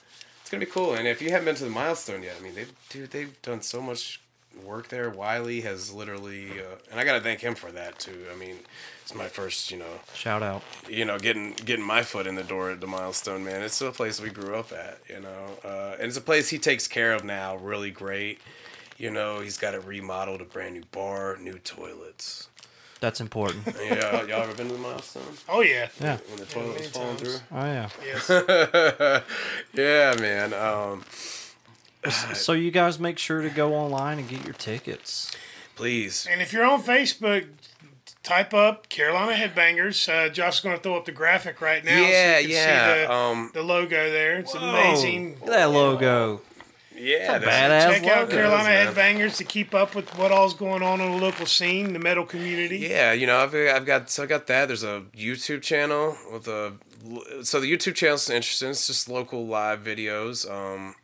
it's going to be cool. And if you haven't been to the milestone yet, I mean, they've, dude, they've done so much work there. Wiley has literally, uh, and I got to thank him for that too. I mean, it's my first, you know, Shout out. you know, getting getting my foot in the door at the milestone, man. It's a place we grew up at, you know, uh, and it's a place he takes care of now, really great. You know, he's got it remodeled, a brand new bar, new toilets. That's important. Yeah, y'all ever been to the milestone? Oh, yeah. Yeah. when the toilet was falling times. through. Oh yeah. Yes. yeah, man. Um, So you guys make sure to go online and get your tickets. please. And if you're on Facebook, type up Carolina Headbangers. Uh, Josh is going to throw up the graphic right now. Yeah, so you can yeah, See the, um, the logo there. It's amazing. Look at that logo. Yeah, that's- badass Check out. Carolina man. Headbangers to keep up with what all's going on in the local scene, the metal community. Yeah, you know, I've, I've got so I got that. There's a YouTube channel with a so the YouTube channel's interesting. It's just local live videos. Um,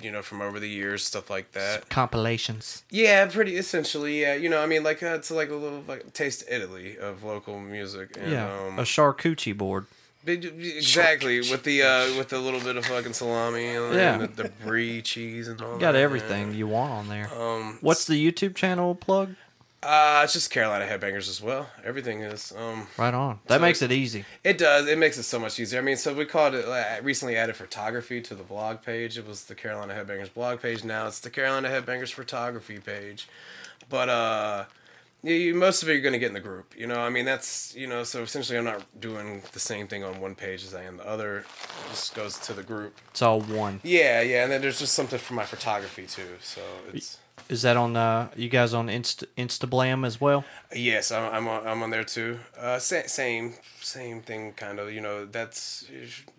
you know, from over the years, stuff like that. Compilations. Yeah, pretty essentially. Yeah, you know, I mean, like uh, it's like a little like taste Italy of local music. And, Yeah. um, a charcuterie board. Big- Exactly with the uh, with a little bit of fucking salami and Yeah. the, the brie cheese and all. You got that, everything you want on there. Um, What's the YouTube channel plug? Uh, it's just Carolina Headbangers as well. Everything is. Um, Right on. That So- makes it easy. it does. It makes it so much easier. I mean, so we called it. Uh, recently added photography to the blog page. It was the Carolina Headbangers blog page. Now it's the Carolina Headbangers photography page. But uh, you, most of it you're gonna get in the group. You know, I mean that's you know. So essentially, I'm not doing the same thing on one page as I am the other. It just goes to the group. It's all one. Yeah, yeah, and then there's just something for my photography too. So it's Is that on uh you guys on Insta Instablam as well? yes, I'm I'm on, I'm on there too. Uh, sa- same same thing, kind of. You know, that's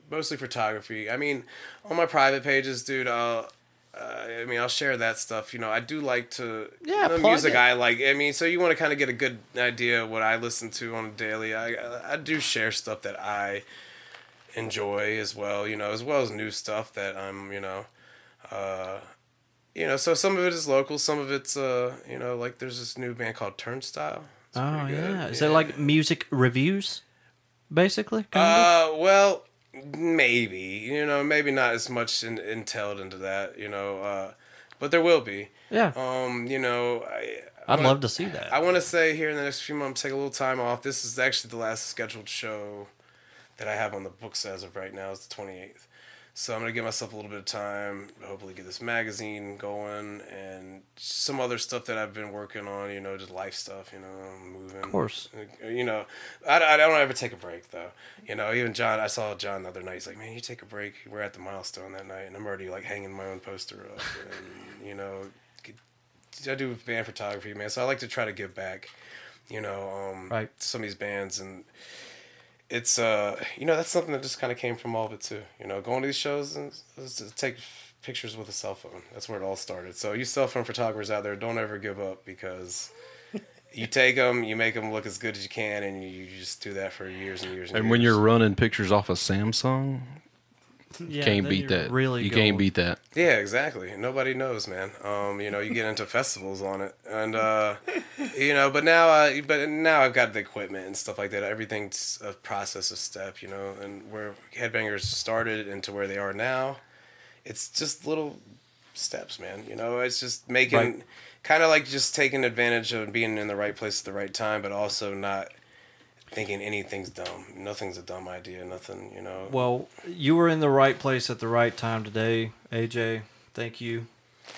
mostly photography. I mean, on my private pages, dude. I'll. Uh, I mean, I'll share that stuff. You know, I do like to. Yeah, the music it. I like. I mean, so you want to kind of get a good idea of what I listen to on a daily. I I do share stuff that I enjoy as well. You know, as well as new stuff that I'm. You know, uh, you know. So some of it is local. Some of it's uh, you know, like there's this new band called Turnstile. It's Oh yeah. Is that like music reviews? Basically? kinda? Uh, well, maybe you know, maybe not as much in, entailed into that, you know, uh, but there will be. yeah. Um, you know, I, I I'd wanna- love to see that. I want to say here in the next few months, take a little time off. This is actually the last scheduled show that I have on the books as of right now. It's the twenty eighth. So I'm gonna give myself a little bit of time, hopefully get this magazine going and some other stuff that I've been working on. You know, just life stuff. You know, moving. Of course. You know, I, I don't ever take a break though. You know, even John. I saw John the other night. He's like, "Man, you take a break." We're at the milestone that night, and I'm already like hanging my own poster up. And you know, I do band photography, man. So I like to try to give back. You know, um, Right. some of these bands and it's uh you know that's something that just kind of came from all of it too you know going to these shows and s- take pictures with a cell phone that's where it all started so you cell phone photographers out there don't ever give up because you take them, you make them look as good as you can, and you, you just do that for years and years. And, And when you're running pictures off of Samsung, Yeah, can't beat that. Really, you going. can't beat that. Yeah, exactly. Nobody knows, man. Um, you know, you get into festivals on it, and uh, you know, but now, uh, but now I've got the equipment and stuff like that. Everything's a process, a step, you know, and where headbangers started into where they are now, it's just little steps, man. You know, it's just making Right. kind of like just taking advantage of being in the right place at the right time, but also not thinking anything's dumb. Nothing's a dumb idea. Nothing, you know. Well, you were in the right place at the right time today, AJ. Thank you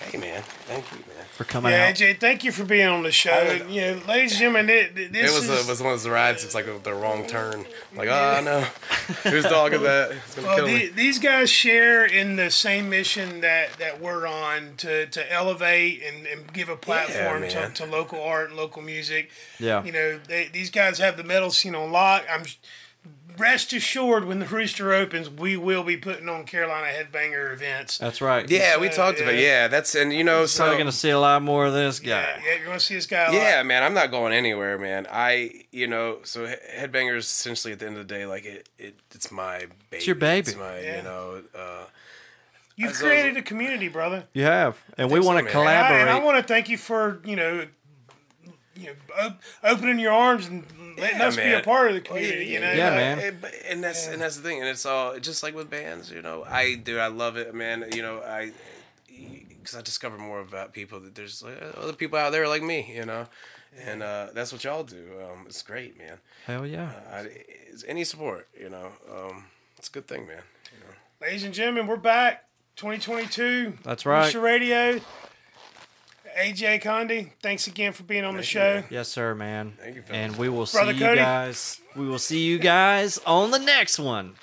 hey, man, thank you, man. for coming out. Yeah, out. AJ, thank you for being on the show. I- you know, ladies and gentlemen, it, It this was, is, a, was one of those rides. It's like a, the wrong turn. Like, oh no, whose dog is that? It's well, kill the, me. these guys share in the same mission that, that we're on to, to elevate and, and give a platform to, to local art and local music. Yeah. You know, they, these guys have the metal scene on lock. I'm rest assured when the Rooster opens, we will be putting on Carolina Headbanger events. That's right. Yeah, we So, talked about yeah. yeah. That's and you know so Probably gonna see a lot more of this guy. yeah, you're gonna see this guy. A yeah, lot. man. I'm not going anywhere, man. I you know so he- headbangers essentially at the end of the day like it, it it's my baby. your baby. It's my Yeah. you know. Uh, you've created a community, brother. You have, and we want to man. And I, collaborate. and I want to thank you for you know, you know, op- opening your arms and letting Yeah, us be a part of the Well, community. you know, Yeah, man. it- and that's and that's the thing, and it's all just like with bands, you know. I do, I love it, man. You know, I because I discover more about people that there's other people out there like me, you know, and uh, that's what y'all do. Um, it's great, man. Hell yeah. I, it's any support, you know, um, it's a good thing, man. You know. ladies and gentlemen, we're back. 2022. That's right. Rooster Radio. AJ Condi, thanks again for being on the Thank you, show. man. Yes, sir, man. Thank you, fellas. and we will Brother see you guys. We will see you guys on the next one.